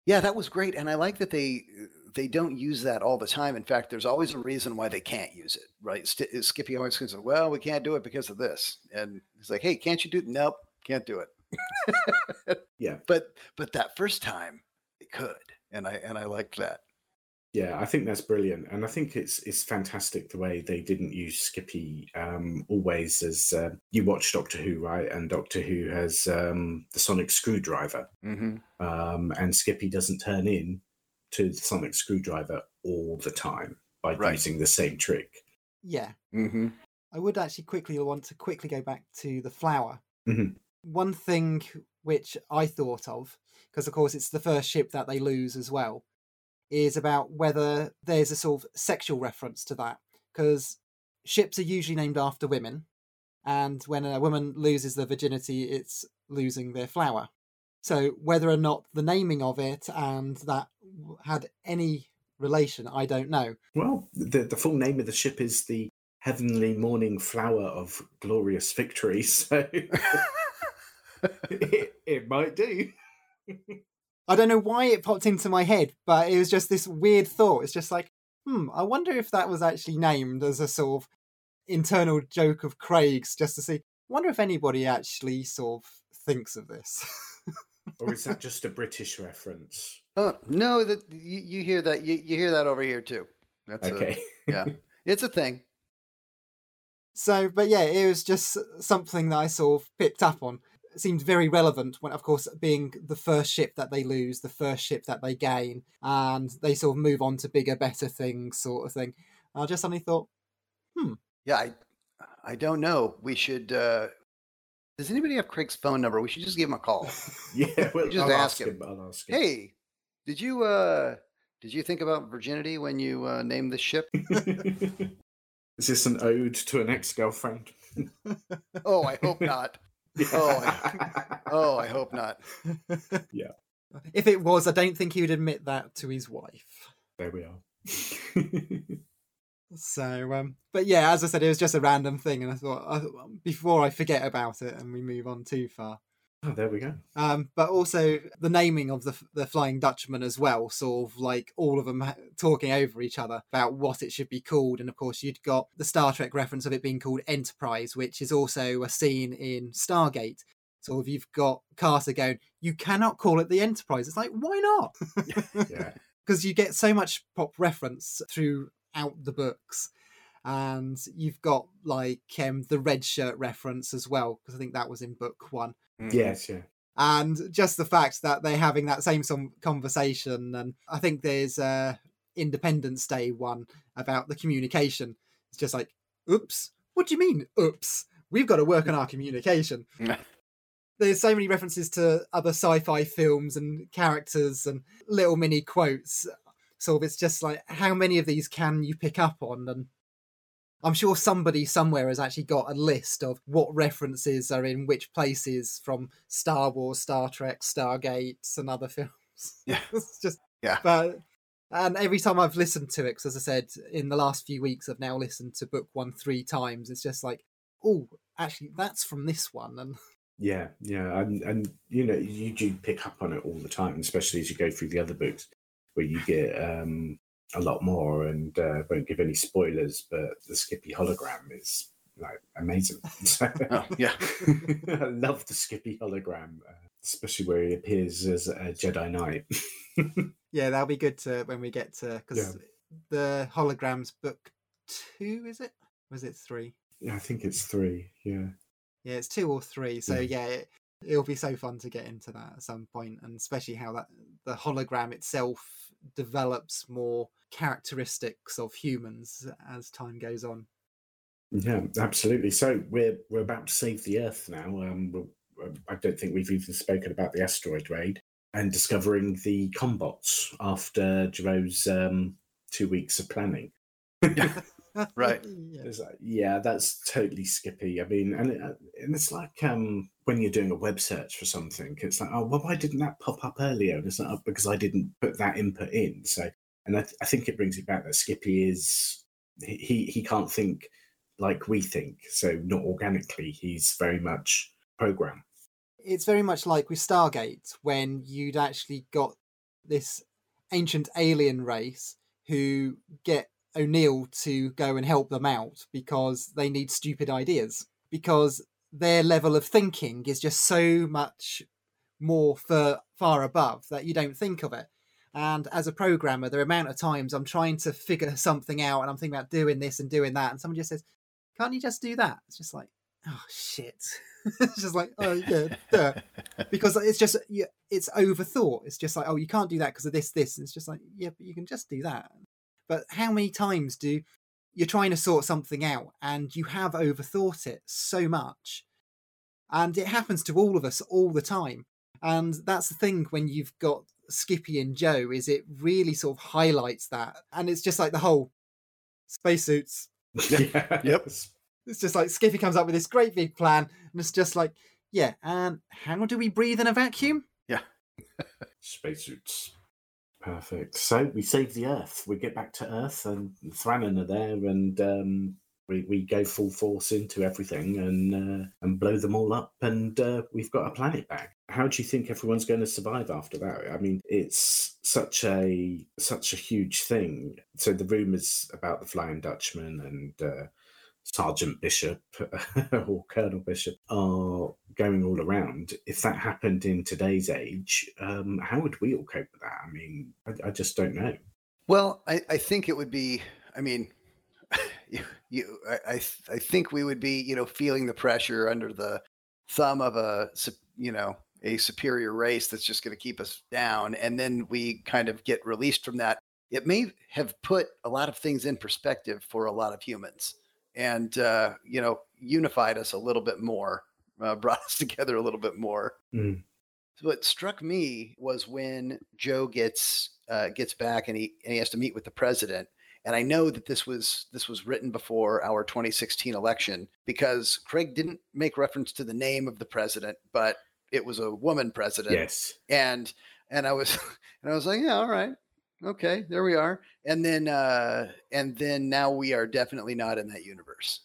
Yeah, that was great, and I like that they they don't use that all the time. In fact, there's always a reason why they can't use it, right? St- uh, Skippy always says, "Well, we can't do it because of this," and he's like, "Hey, can't you do it?" Nope, can't do it. Yeah. but but that first time it could, and I and I liked that. Yeah, I think that's brilliant, and I think it's it's fantastic the way they didn't use Skippy um, always as uh, you watch Doctor Who, right? And Doctor Who has um, the sonic screwdriver, Mm-hmm. um, and Skippy doesn't turn in to the sonic screwdriver all the time by Right. using the same trick. Yeah. Mm-hmm. I would actually quickly want to quickly go back to the flower. Mhm. One thing which I thought of, because of course it's the first ship that they lose as well, is about whether there's a sort of sexual reference to that. Because ships are usually named after women, and when a woman loses their virginity, it's losing their flower. So whether or not the naming of it and that had any relation, I don't know. Well, the the full name of the ship is the Heavenly Morning Flower of Glorious Victory, so it, it might do. I don't know why it popped into my head, but it was just this weird thought. It's just like, hmm, I wonder if that was actually named as a sort of internal joke of Craig's, just to see. wonder if anybody actually sort of thinks of this. or is that just a British reference? Oh no, that you, you hear that you, you hear that over here too. That's a- Okay. yeah, it's a thing. so, but yeah, it was just something that I sort of picked up on. It seemed very relevant when, of course, being the first ship that they lose, the first ship that they gain, and they sort of move on to bigger, better things, sort of thing. I just suddenly thought, hmm. Yeah, I I don't know. We should. uh Does anybody have Craig's phone number? We should just give him a call. yeah, well, Just I'll ask ask him. him. I'll ask him. hey, did you uh did you think about virginity when you uh, named the ship? is this an ode to an ex-girlfriend? Oh, I hope not. Oh, I- Oh, I hope not. Yeah. If it was, I don't think he would admit that to his wife. there we are. So, um, but yeah, as I said, it was just a random thing, and I thought uh, before I forget about it and we move on too far. Oh, there we go. Um, but also the naming of the the Flying Dutchman as well, sort of like all of them talking over each other about what it should be called, and of course you'd got the Star Trek reference of it being called Enterprise, which is also a scene in Stargate. So if you've got Carter going, you cannot call it the Enterprise. It's like, why not? Yeah. because you get so much pop reference throughout the books and you've got like um, the red shirt reference as well because i think that was in book one Yes, yeah. and just the fact that they're having that same conversation and i think there's a independence day one about the communication it's just like oops what do you mean oops we've got to work on our communication there's so many references to other sci-fi films and characters and little mini quotes. So of, it's just like how many of these can you pick up on? And I'm sure somebody somewhere has actually got a list of what references are in which places from Star Wars, Star Trek, Stargate, and other films. Yeah. it's just Yeah. But and every time I've listened to it, because as I said, in the last few weeks, I've now listened to book one three times. It's just like, oh, actually, that's from this one, and Yeah, yeah, and and you know you do pick up on it all the time, especially as you go through the other books, where you get um, a lot more. And uh, won't give any spoilers, but the Skippy hologram is like amazing. Oh, yeah. I love the Skippy hologram, uh, especially where he appears as a Jedi Knight. yeah, that'll be good to when we get to because the holograms book two is it? Was it three? yeah, I think it's three. Yeah, Yeah, it's two or three. So Yeah. yeah, it, it'll be so fun to get into that at some point, and especially how that the hologram itself develops more characteristics of humans as time goes on. yeah, absolutely. So we're we're about to save the Earth now. Um, I don't think we've even spoken about the asteroid raid and discovering the combots after Giroux's um, two weeks of planning. Right. yeah. It's like, yeah, that's totally Skippy. I mean, and, it, uh, and it's like um, when you're doing a web search for something, it's like, oh, well, why didn't that pop up earlier? And it's like, oh, because I didn't put that input in. So, and I, th- I think it brings it back that Skippy is he he- he can't think like we think, so not organically. He's very much program. it's very much like with Stargate when you'd actually got this ancient alien race who get O'Neill to go and help them out because they need stupid ideas because their level of thinking is just so much more far, far above that you don't think of it. And as a programmer, the amount of times I'm trying to figure something out and I'm thinking about doing this and doing that, and someone just says, Can't you just do that? It's just like, oh shit. it's just like, oh yeah, duh. because it's just yeah, it's overthought. It's just like, oh, you can't do that because of this, this. And it's just like, yeah, but you can just do that. But how many times do you're trying to sort something out and you have overthought it so much, and it happens to all of us all the time. And that's the thing when you've got Skippy and Joe is it really sort of highlights that, and it's just like the whole spacesuits yeah. Yep. it's just like Skippy comes up with this great big plan, and it's just like, yeah, and how do we breathe in a vacuum? Yeah. spacesuits. Perfect. So we save the Earth. We get back to Earth, and Thuranin are there, and um, we, we go full force into everything and uh, and blow them all up, and uh, we've got a planet back. How do you think everyone's going to survive after that? I mean, it's such a such a huge thing. So the rumors about the Flying Dutchman and uh, Sergeant Bishop or Colonel Bishop are going all around. If that happened in today's age, um, how would we all cope with that? I mean, I, I just don't know. Well, I, I think it would be. I mean, you, you I, I, th- I think we would be, you know, feeling the pressure under the thumb of a, you know, a superior race that's just going to keep us down, and then we kind of get released from that. It may have put a lot of things in perspective for a lot of humans, and uh, you know, unified us a little bit more, uh, brought us together a little bit more. Mm. So what struck me was when Joe gets uh, gets back and he and he has to meet with the president. And I know that this was this was written before our 2016 election because Craig didn't make reference to the name of the president, but it was a woman president. Yes. And and I was and I was like, yeah, all right, okay, there we are. And then uh, and then now we are definitely not in that universe.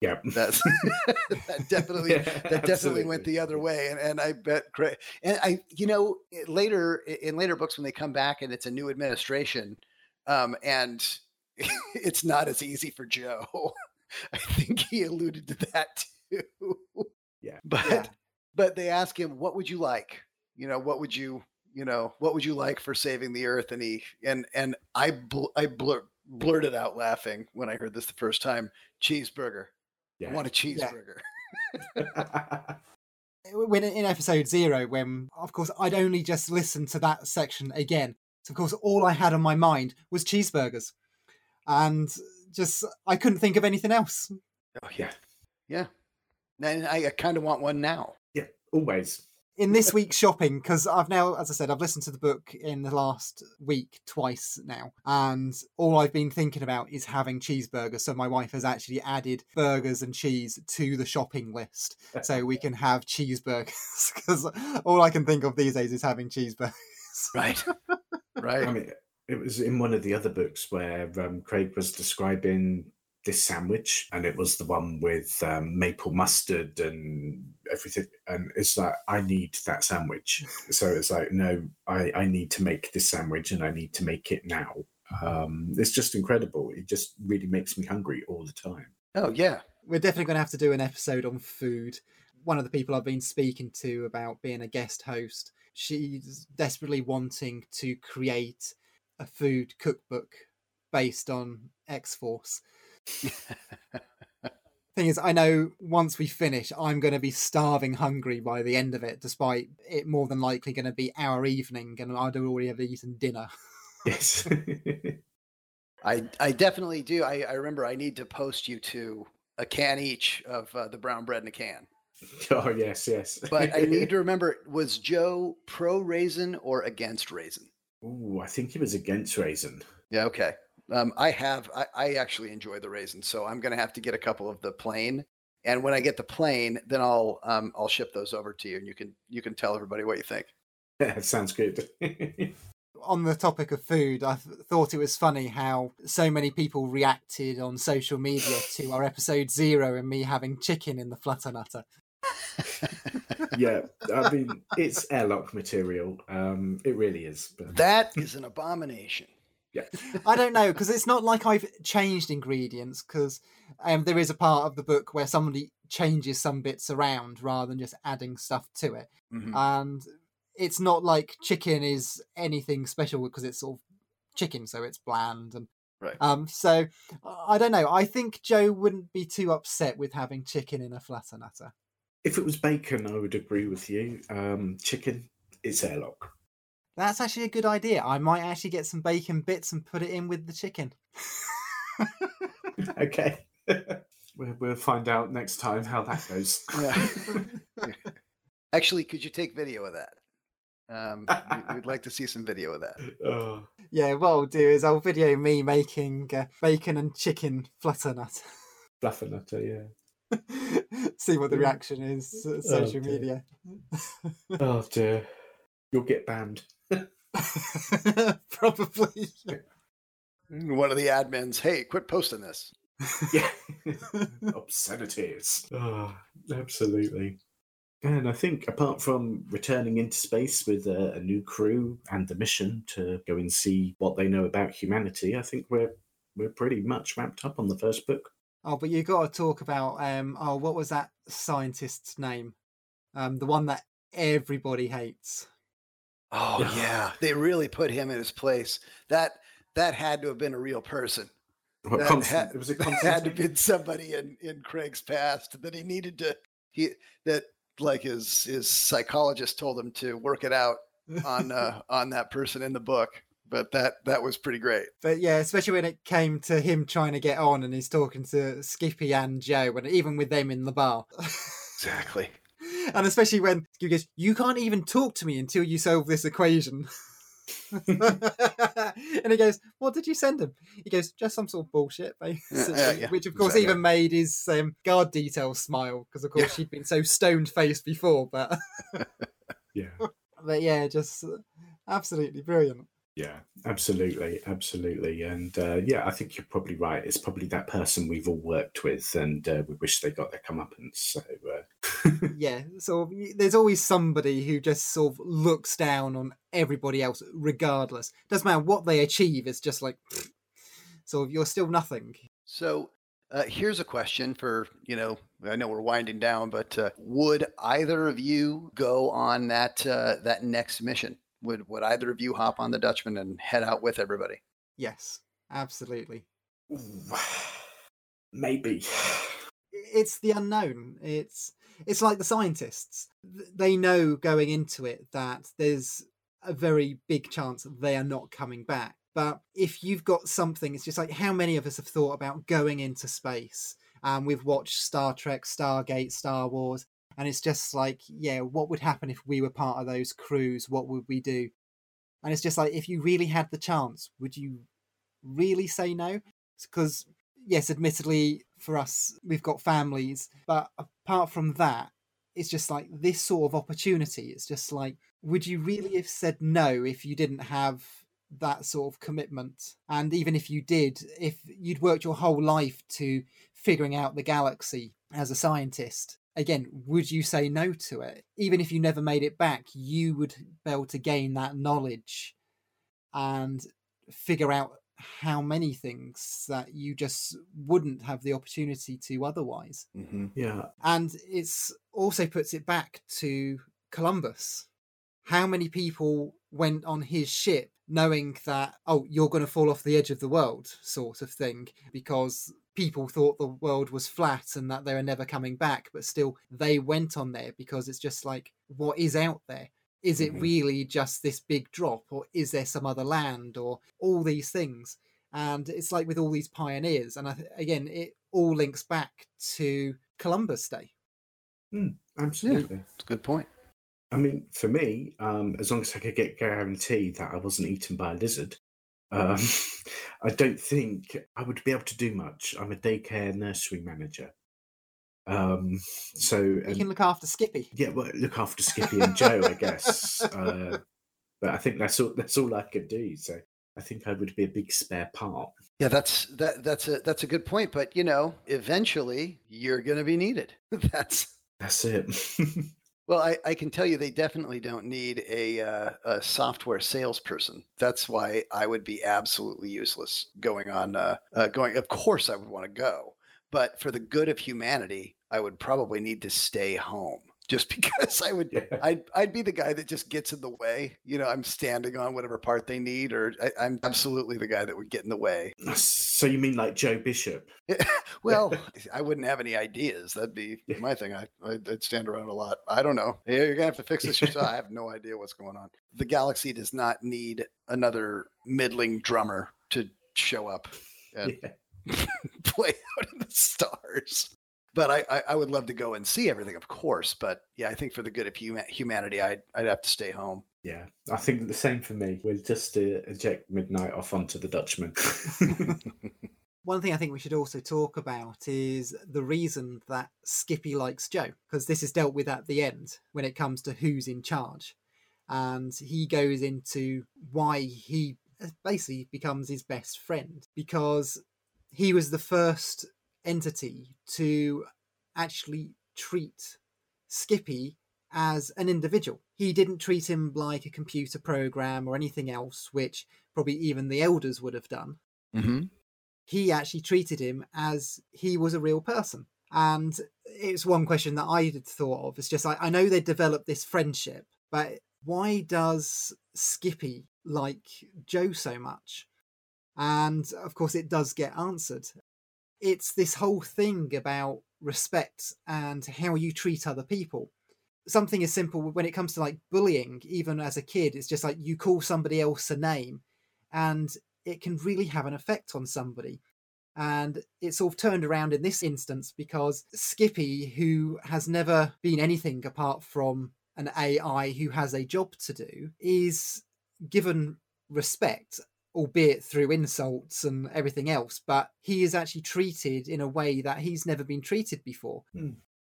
Yeah. That's that definitely Yeah, that definitely went the other way and, and i bet Craig and i you know later in later books when they come back and it's a new administration um and it's not as easy for joe i think he alluded to that too Yeah. but Yeah. but they ask him what would you like you know what would you you know what would you like for saving the earth and he and and i bl- i blur, blurted out laughing when i heard this the first time cheeseburger Yeah. i want a cheeseburger when in episode zero, when of course I'd only just listened to that section again, so of course all I had on my mind was cheeseburgers, and just I couldn't think of anything else. Oh yeah, yeah. And I, I kind of want one now. yeah. Always. In this week's shopping because I've now, as I said, I've listened to the book in the last week twice now, and all I've been thinking about is having cheeseburgers. So my wife has actually added burgers and cheese to the shopping list, so we can have cheeseburgers because all I can think of these days is having cheeseburgers. Right. right. I mean, it was in one of the other books where um, Craig was describing this sandwich, and it was the one with um, maple mustard and everything. And it's like, I need that sandwich. so it's like, no, I, I need to make this sandwich and I need to make it now. Um, it's just incredible. It just really makes me hungry all the time. Oh, yeah. We're definitely going to have to do an episode on food. One of the people I've been speaking to about being a guest host, she's desperately wanting to create a food cookbook based on X Force. Thing is, I know once we finish, I'm going to be starving hungry by the end of it, despite it more than likely going to be our evening and I'd already have eaten dinner. Yes. I I definitely do. I, I remember I need to post you to a can each of uh, the brown bread in a can. oh, yes, yes. But I need to remember was Joe pro raisin or against raisin? Ooh, I think he was against raisin. Yeah, okay. Um, I have I, I actually enjoy the raisin, so I'm gonna have to get a couple of the plain. And when I get the plain, then I'll um, I'll ship those over to you, and you can you can tell everybody what you think. Yeah, sounds good. on the topic of food, I th- thought it was funny how so many people reacted on social media to our episode zero and me having chicken in the fluffernutter. yeah, I mean, it's airlock material. Um, it really is. But That is an abomination. I don't know because it's not like I've changed ingredients because um, there is a part of the book where somebody changes some bits around rather than just adding stuff to it, Mhm. and it's not like chicken is anything special because it's sort of chicken, so it's bland and Right. um. So I don't know. I think Joe wouldn't be too upset with having chicken in a fluffernutter. if it was bacon, I would agree with you. Um, chicken, it's airlock. That's actually a good idea. I might actually get some bacon bits and put it in with the chicken. okay. we'll, we'll find out next time how that goes. Yeah. Actually, could you take video of that? Um, we- we'd like to see some video of that. oh, Yeah, what I'll do is I'll video me making uh, bacon and chicken flutter nut. fluffernutter, yeah. See what the reaction is. uh, Social dear. media. Oh dear. You'll get banned. Probably. One of the admins, hey, quit posting this. Yeah. Obscenities. Oh, absolutely. And I think apart from returning into space with a, a new crew and the mission to go and see what they know about humanity, I think we're we're pretty much wrapped up on the first book. Oh, but you got to talk about um. Oh, what was that scientist's name? Um, the one that everybody hates. Oh Yeah. yeah, they really put him in his place. That that had to have been a real person. What, That had, it was a that had to have been somebody in in Craig's past that he needed to he that like his his psychologist told him to work it out on uh, on that person in the book. But that that was pretty great. But yeah, especially when it came to him trying to get on and he's talking to Skippy and Joe, and even with them in the bar. Exactly. And especially when he goes, "You can't even talk to me until you solve this equation." and he goes, "What did you send him?" He goes, "Just some sort of bullshit, basically." yeah, yeah, Which, of course, exactly. even made his um, guard detail smile because, of course, Yeah. she'd been so stoned faced before. But, Yeah. but yeah, just uh, absolutely brilliant. Yeah, absolutely, absolutely, and uh, yeah, I think you're probably right. It's probably that person we've all worked with, and uh, we wish they got their comeuppance. So, uh, yeah so there's always somebody who just sort of looks down on everybody else regardless doesn't matter what they achieve it's just like so you're still nothing So uh, here's a question for you know I know we're winding down, but uh, would either of you go on that uh, that next mission? Would would either of you hop on the Dutchman and head out with everybody? yes absolutely. Maybe. it's the unknown. It's it's like the scientists. They know going into it that there's a very big chance that they are not coming back. But if you've got something it's just like how many of us have thought about going into space and we've watched star trek stargate star wars And it's just like, yeah, what would happen if we were part of those crews? What would we do? And it's just like, if you really had the chance, would you really say no? Because, yes, admittedly, for us, we've got families, but apart from that, it's just like this sort of opportunity. It's just like, would you really have said no if you didn't have that sort of commitment? And even if you did, if you'd worked your whole life to figuring out the galaxy as a scientist, again, would you say no to it? Even if you never made it back, you would be able to gain that knowledge and figure out how many things that you just wouldn't have the opportunity to otherwise. hmm Yeah. And it's also puts it back to Columbus. How many people went on his ship knowing that, oh, you're going to fall off the edge of the world, sort of thing, because people thought the world was flat and that they were never coming back, but still they went on there because it's just like, what is out there? Is it Mhm. really just this big drop, or is there some other land, or all these things? And it's like with all these pioneers, and I, th- again, it all links back to Columbus Day. Mm, Absolutely. It's a good point. I mean, for me, um, as long as I could get guaranteed that I wasn't eaten by a lizard, um, I don't think I would be able to do much. I'm a daycare nursery manager. Um, so, You can look after Skippy. yeah, well, look after Skippy and Joe, I guess. Uh, but I think that's all. That's all I could do. So I think I would be a big spare part. Yeah, that's that that's a that's a good point. But you know, eventually you're going to be needed. that's That's it. Well, I, I can tell you they definitely don't need a uh, a software salesperson. That's why I would be absolutely useless going on uh, uh, going. Of course, I would want to go, but for the good of humanity, I would probably need to stay home. Just because I would, Yeah. I'd I'd be the guy that just gets in the way. You know, I'm standing on whatever part they need, or I, I'm absolutely the guy that would get in the way. so you mean like Joe Bishop? Well, I wouldn't have any ideas. That'd be my thing. I, I'd I'd stand around a lot. I don't know. Yeah, you're gonna have to fix this yourself. I have no idea what's going on. The galaxy does not need another middling drummer to show up and Yeah. play out in the stars. But I, I, I would love to go and see everything, of course. But yeah, I think for the good of huma- humanity, I'd, I'd have to stay home. Yeah, I think the same for me. We'll just uh, eject MidNite off onto the Dutchman. One thing I think we should also talk about is the reason that Skippy likes Joe, because this is dealt with at the end when it comes to who's in charge. And he goes into why he uh, basically becomes his best friend, because he was the first entity to actually treat Skippy as an individual. He didn't treat him like a computer program or anything else, which probably even the elders would have done Mm-hmm. he actually treated him as he was a real person. And it's one question that I had thought of. It's just like, I know they developed this friendship, but why does Skippy like Joe so much? And of course, it does get answered. It's this whole thing about respect and how you treat other people. Something as simple when it comes to like bullying, even as a kid, it's just like you call somebody else a name and it can really have an effect on somebody. And it's of turned around in this instance because Skippy, who has never been anything apart from an AI who has a job to do, is given respect, albeit through insults and everything else. But he is actually treated in a way that he's never been treated before.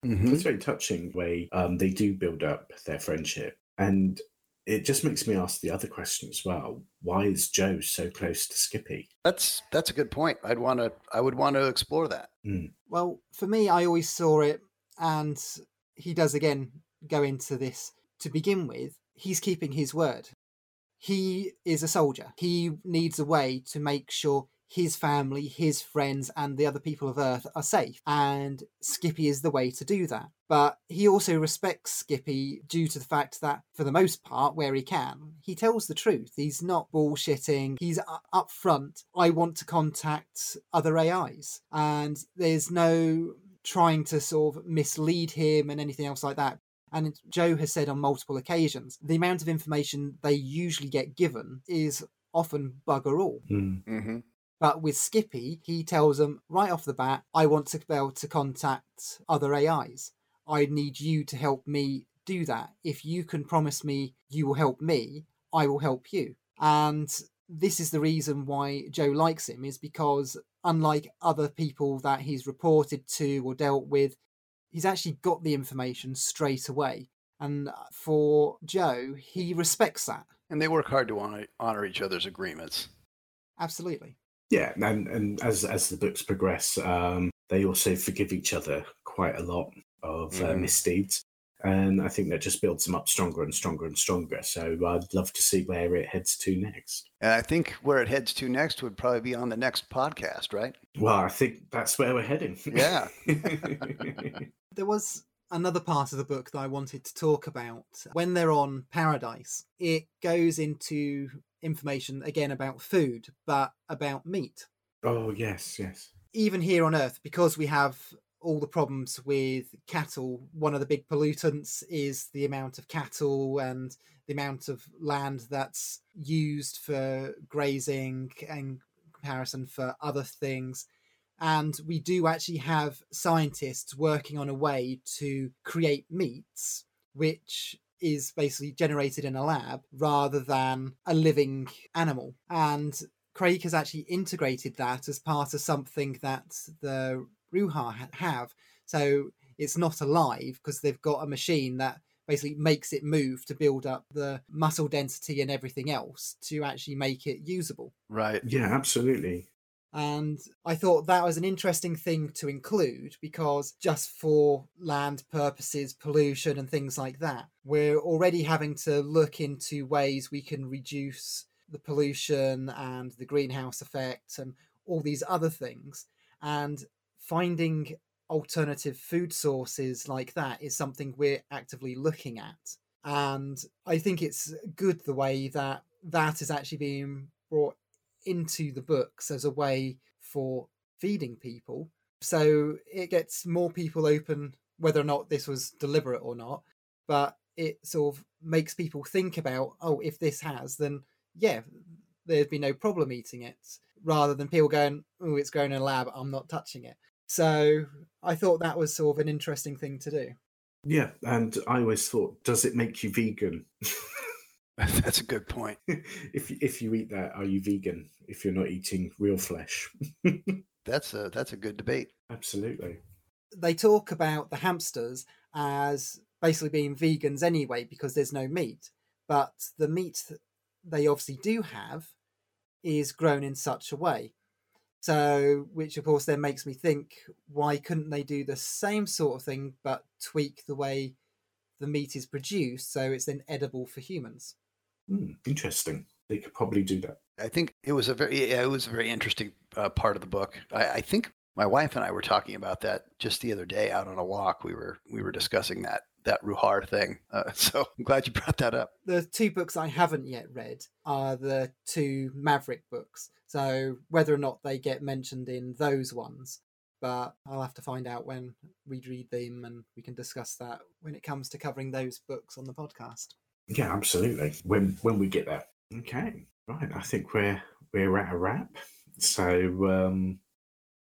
Mm-hmm. It's very touching way um, they do build up their friendship, and it just makes me ask the other question as well: Why is Joe so close to Skippy? That's that's a good point. I'd want to. I would want to explore that. Well, for me, I always saw it, and he does again go into this to begin with. He's keeping his word. He is a soldier. He needs a way to make sure his family, his friends, and the other people of Earth are safe. And Skippy is the way to do that. But he also respects Skippy due to the fact that, for the most part, where he can, he tells the truth. He's not bullshitting. He's u- upfront. I want to contact other AIs. And there's no trying to sort of mislead him and anything else like that. And Joe has said on multiple occasions the amount of information they usually get given is often bugger all. Mm. Mm-hmm. But with Skippy, he tells them right off the bat, I want to be able to contact other AIs. I need you to help me do that. If you can promise me you will help me, I will help you. And this is the reason why Joe likes him, is because unlike other people that he's reported to or dealt with, he's actually got the information straight away. And for Joe, he respects that. And they work hard to honor, honor each other's agreements. Absolutely. Yeah, and, and as as the books progress, um, they also forgive each other quite a lot of uh, Mhm. misdeeds. And I think that just builds them up stronger and stronger and stronger. So I'd love to see where it heads to next. And I think where it heads to next would probably be on the next podcast, right? Well, I think that's where we're heading. Yeah. There was another part of the book that I wanted to talk about. When they're on Paradise, it goes into information again about food, but about meat. oh, yes, yes. Even here on Earth, because we have all the problems with cattle, one of the big pollutants is the amount of cattle and the amount of land that's used for grazing and comparison for other things. And we do actually have scientists working on a way to create meats, which is basically generated in a lab rather than a living animal. And Craig has actually integrated that as part of something that the Ruhar have. So it's not alive because they've got a machine that basically makes it move to build up the muscle density and everything else to actually make it usable. Right. Yeah, absolutely. And I thought that was an interesting thing to include because just for land purposes, pollution, and things like that, we're already having to look into ways we can reduce the pollution and the greenhouse effect and all these other things. And finding alternative food sources like that is something we're actively looking at. And I think it's good the way that that is actually being brought into the books as a way for feeding people. So it gets more people open, whether or not this was deliberate or not, but it sort of makes people think about, oh, if this has, then yeah, there'd be no problem eating it, rather than people going, oh, it's grown in a lab, I'm not touching it. So I thought that was sort of an interesting thing to do. Yeah, and I always thought, does it make you vegan? That's a good point. if if you eat that, are you vegan? If you're not eating real flesh, That's a that's a good debate. absolutely. they talk about the hamsters as basically being vegans anyway because there's no meat. But the meat they obviously do have is grown in such a way. So, which of course then makes me think why couldn't they do the same sort of thing but tweak the way the meat is produced so it's then edible for humans? Hmm, interesting. They could probably do that. I think it was a very yeah, it was a very interesting uh, part of the book. I, I think my wife and I were talking about that just the other day out on a walk. We were we were discussing that that Ruhar thing. Uh, so I'm glad you brought that up. the two books I haven't yet read are the two Maverick books. So whether or not they get mentioned in those ones, but I'll have to find out when we read them and we can discuss that when it comes to covering those books on the podcast. Yeah, absolutely. When when we get there. Okay. Right. I think we're we're at a wrap. So um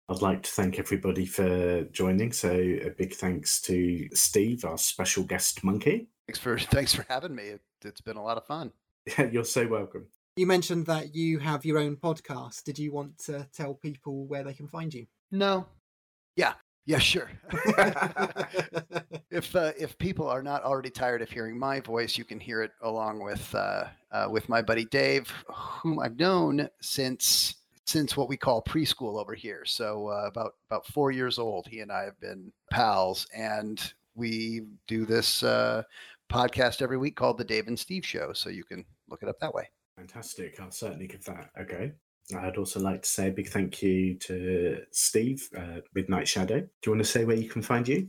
I'd like to thank everybody for joining. So a big thanks to Steve, our special guest monkey. Thanks for thanks for having me. It, it's been a lot of fun. Yeah, You're so welcome. You mentioned that you have your own podcast. Did you want to tell people where they can find you? No. Yeah. Yeah. Sure. if uh, if people are not already tired of hearing my voice, you can hear it along with uh, uh, with my buddy Dave, whom I've known since since what we call preschool over here. So uh, about about four years old, he and I have been pals, and we do this uh, podcast every week called the Dave and Steve Show. So you can look it up that way. Fantastic. I'll certainly give that go. I'd also like to say a big thank you to Steve, uh, MidNite Shadow. Do you want to say where you can find you?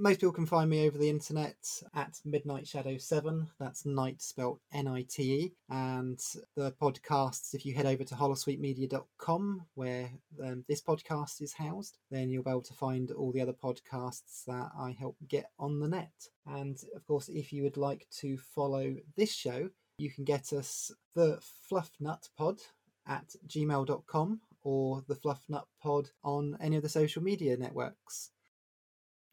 Most people can find me over the internet at MidNite Shadow 7. That's night spelled N I T E. And the podcasts, if you head over to holosuitemedia.com, where um, this podcast is housed, then you'll be able to find all the other podcasts that I help get on the net. And of course, if you would like to follow this show, you can get us the Fluff Nut Pod at gmail.com or the Fluff Nut Pod on any of the social media networks.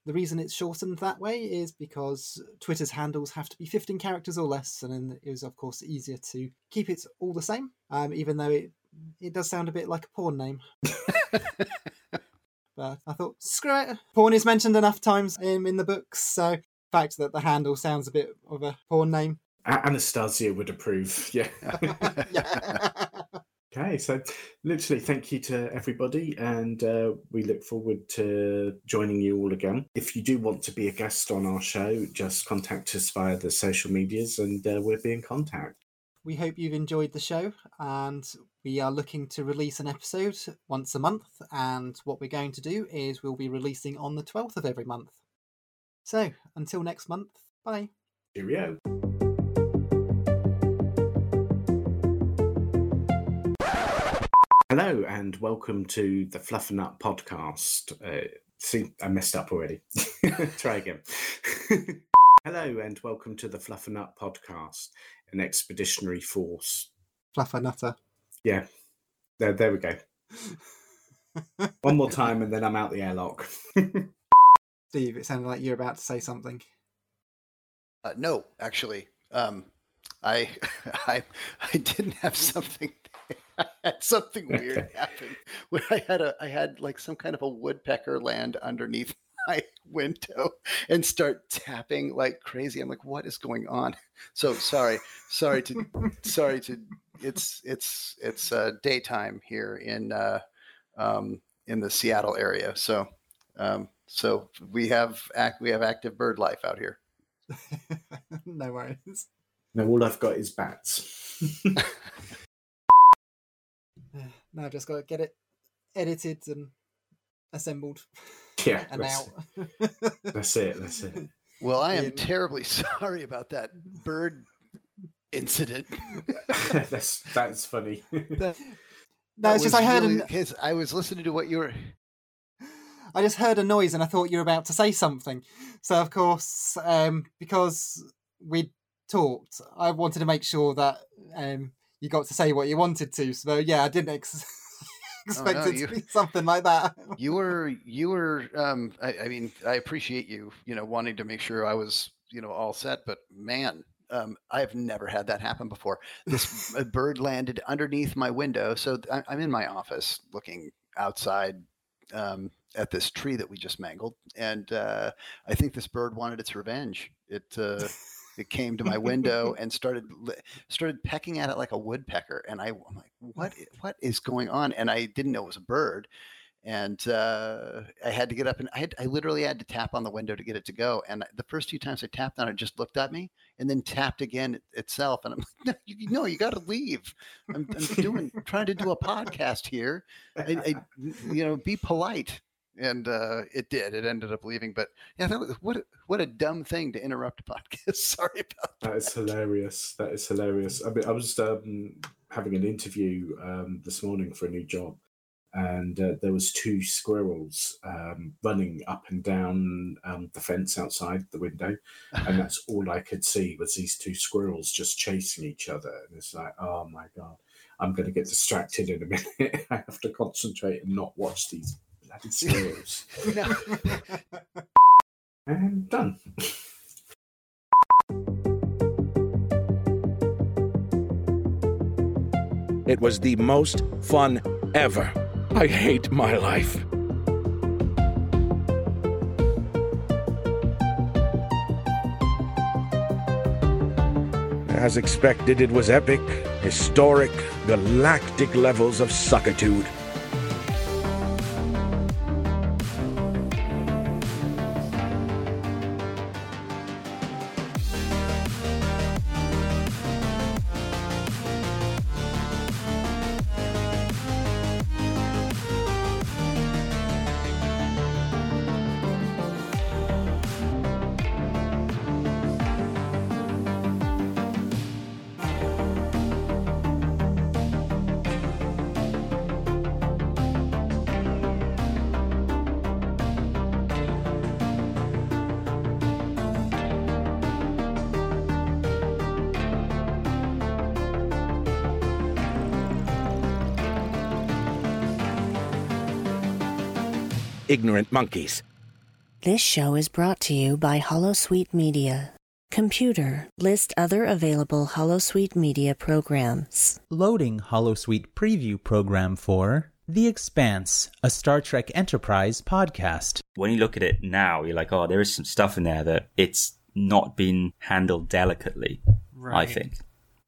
The reason it's shortened that way is because Twitter's handles have to be 15 characters or less, and it was, of course, easier to keep it all the same, um, even though it, it does sound a bit like a porn name. but I thought, screw it. Porn is mentioned enough times in, in the books, so the fact that the handle sounds a bit of a porn name. Anastasia would approve. Yeah. yeah. Okay, so literally, thank you to everybody, and uh, we look forward to joining you all again. If you do want to be a guest on our show, just contact us via the social medias, and uh, we'll be in contact. We hope you've enjoyed the show, and we are looking to release an episode once a month. And what we're going to do is we'll be releasing on the 12th of every month. So until next month, bye. Cheerio. Hello, and welcome to the Fluff and Nut podcast. Uh, see, I messed up already. Try again. Hello, and welcome to the Fluff and Nut podcast, an expeditionary force. Fluffer nutter. Yeah, there, there we go. One more time, and then I'm out the airlock. Steve, it sounded like you're about to say something. Uh, no, actually, um, I, I, I didn't have something. I had something weird Okay. happen where I had a, I had like some kind of a woodpecker land underneath my window and start tapping like crazy. I'm like, what is going on? So sorry, sorry to, sorry to. It's it's it's uh, daytime here in uh, um, in the Seattle area. So um, so we have act we have active bird life out here. no worries. no, all I've got is bats. Now I've just got to get it edited and assembled yeah, and that's, out. that's it. That's it. Well, I am in- terribly sorry about that bird incident. that's that's funny. No, it's just I heard an, because I was listening to what you were. I just heard a noise and I thought you were about to say something. So of course, um, because we talked, I wanted to make sure that um, you got to say what you wanted to. So yeah, I didn't ex- expect no, it you- to be something like that. You were. You were. Um. I, I mean, I appreciate you. You know, wanting to make sure I was. You know, all set. But man, um, I've never had that happen before. This a bird landed underneath my window. So I- I'm in my office looking outside. Um, at this tree that we just mangled, and uh, I think this bird wanted its revenge. It uh, it came to my window and started started pecking at it like a woodpecker, and I, I'm like, what what is going on? And I didn't know it was a bird, and uh, I had to get up and I had, I literally had to tap on the window to get it to go. And the first few times I tapped on it, it just looked at me and then tapped again it- itself, and I'm like, no, you, no, you got to leave. I'm, I'm doing trying to do a podcast here. I, I, you know, be polite. And uh, it did. It ended up leaving, but yeah, that was what a, what a dumb thing to interrupt a podcast. Sorry about that. That is hilarious. That is hilarious. I mean, I was um, having an interview um, this morning for a new job, and uh, there was two squirrels um, running up and down um, the fence outside the window, and that's all I could see was these two squirrels just chasing each other. And it's like, oh my god, I'm going to get distracted in a minute. I have to concentrate and not watch these bloody squirrels. No. and done. It was the most fun ever. I hate my life. As expected, it was epic, historic, galactic levels of suckitude. Ignorant monkeys. This show is brought to you by Holosuite Media. Computer, list other available Holosuite Media programs. Loading Holosuite preview program for The Expanse, a Star Trek Enterprise podcast. When you look at it now, you're like, oh, there is some stuff in there that it's not been handled delicately, I think.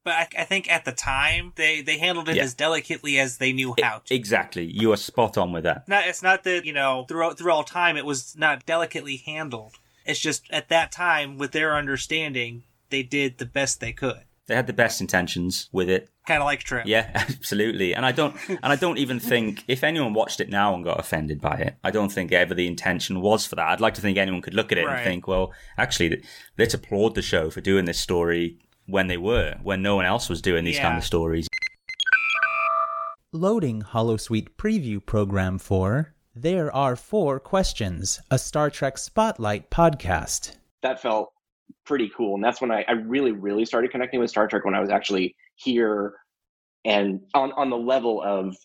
But I, I think at the time they they handled it Yeah. as delicately as they knew how to. Exactly. You are spot on with that. Not, it's not that you know throughout through all time it was not delicately handled. It's just at that time, with their understanding, they did the best they could. They had the best intentions with it. Kind of like Trip. Yeah, absolutely. And I don't and I don't even think if anyone watched it now and got offended by it, I don't think ever the intention was for that. I'd like to think anyone could look at it Right. and think, well, actually let's applaud the show for doing this story when they were, when no one else was doing these kind of stories. Loading Holosuite preview program for There Are Four Questions, a Star Trek Spotlight podcast. that felt pretty cool. And that's when I, I really, really started connecting with Star Trek when I was actually here and on, on the level of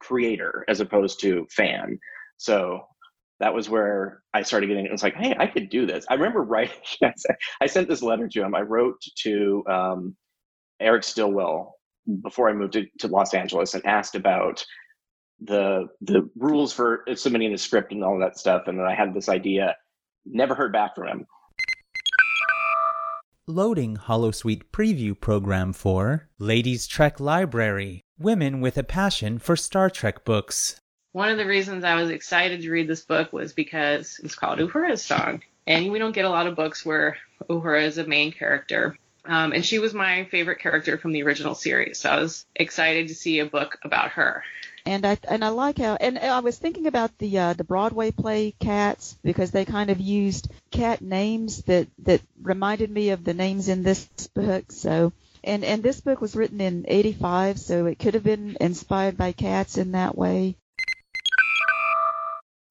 creator as opposed to fan. So that was where I started getting, it was like, hey, I could do this. I remember writing, I sent this letter to him. I wrote to um, Eric Stillwell before I moved to, to Los Angeles and asked about the the rules for submitting the script and all that stuff. And then I had this idea, never heard back from him. Loading Holosuite preview program for Ladies Trek Library, Women with a Passion for Star Trek Books. One of the reasons I was excited to read this book was because it's called Uhura's Song. And we don't get a lot of books where Uhura is a main character. Um, and she was my favorite character from the original series. So I was excited to see a book about her. And I and I like how and I was thinking about the uh, the Broadway play Cats because they kind of used cat names that that reminded me of the names in this book. So and and this book was written in '85, so it could have been inspired by cats in that way.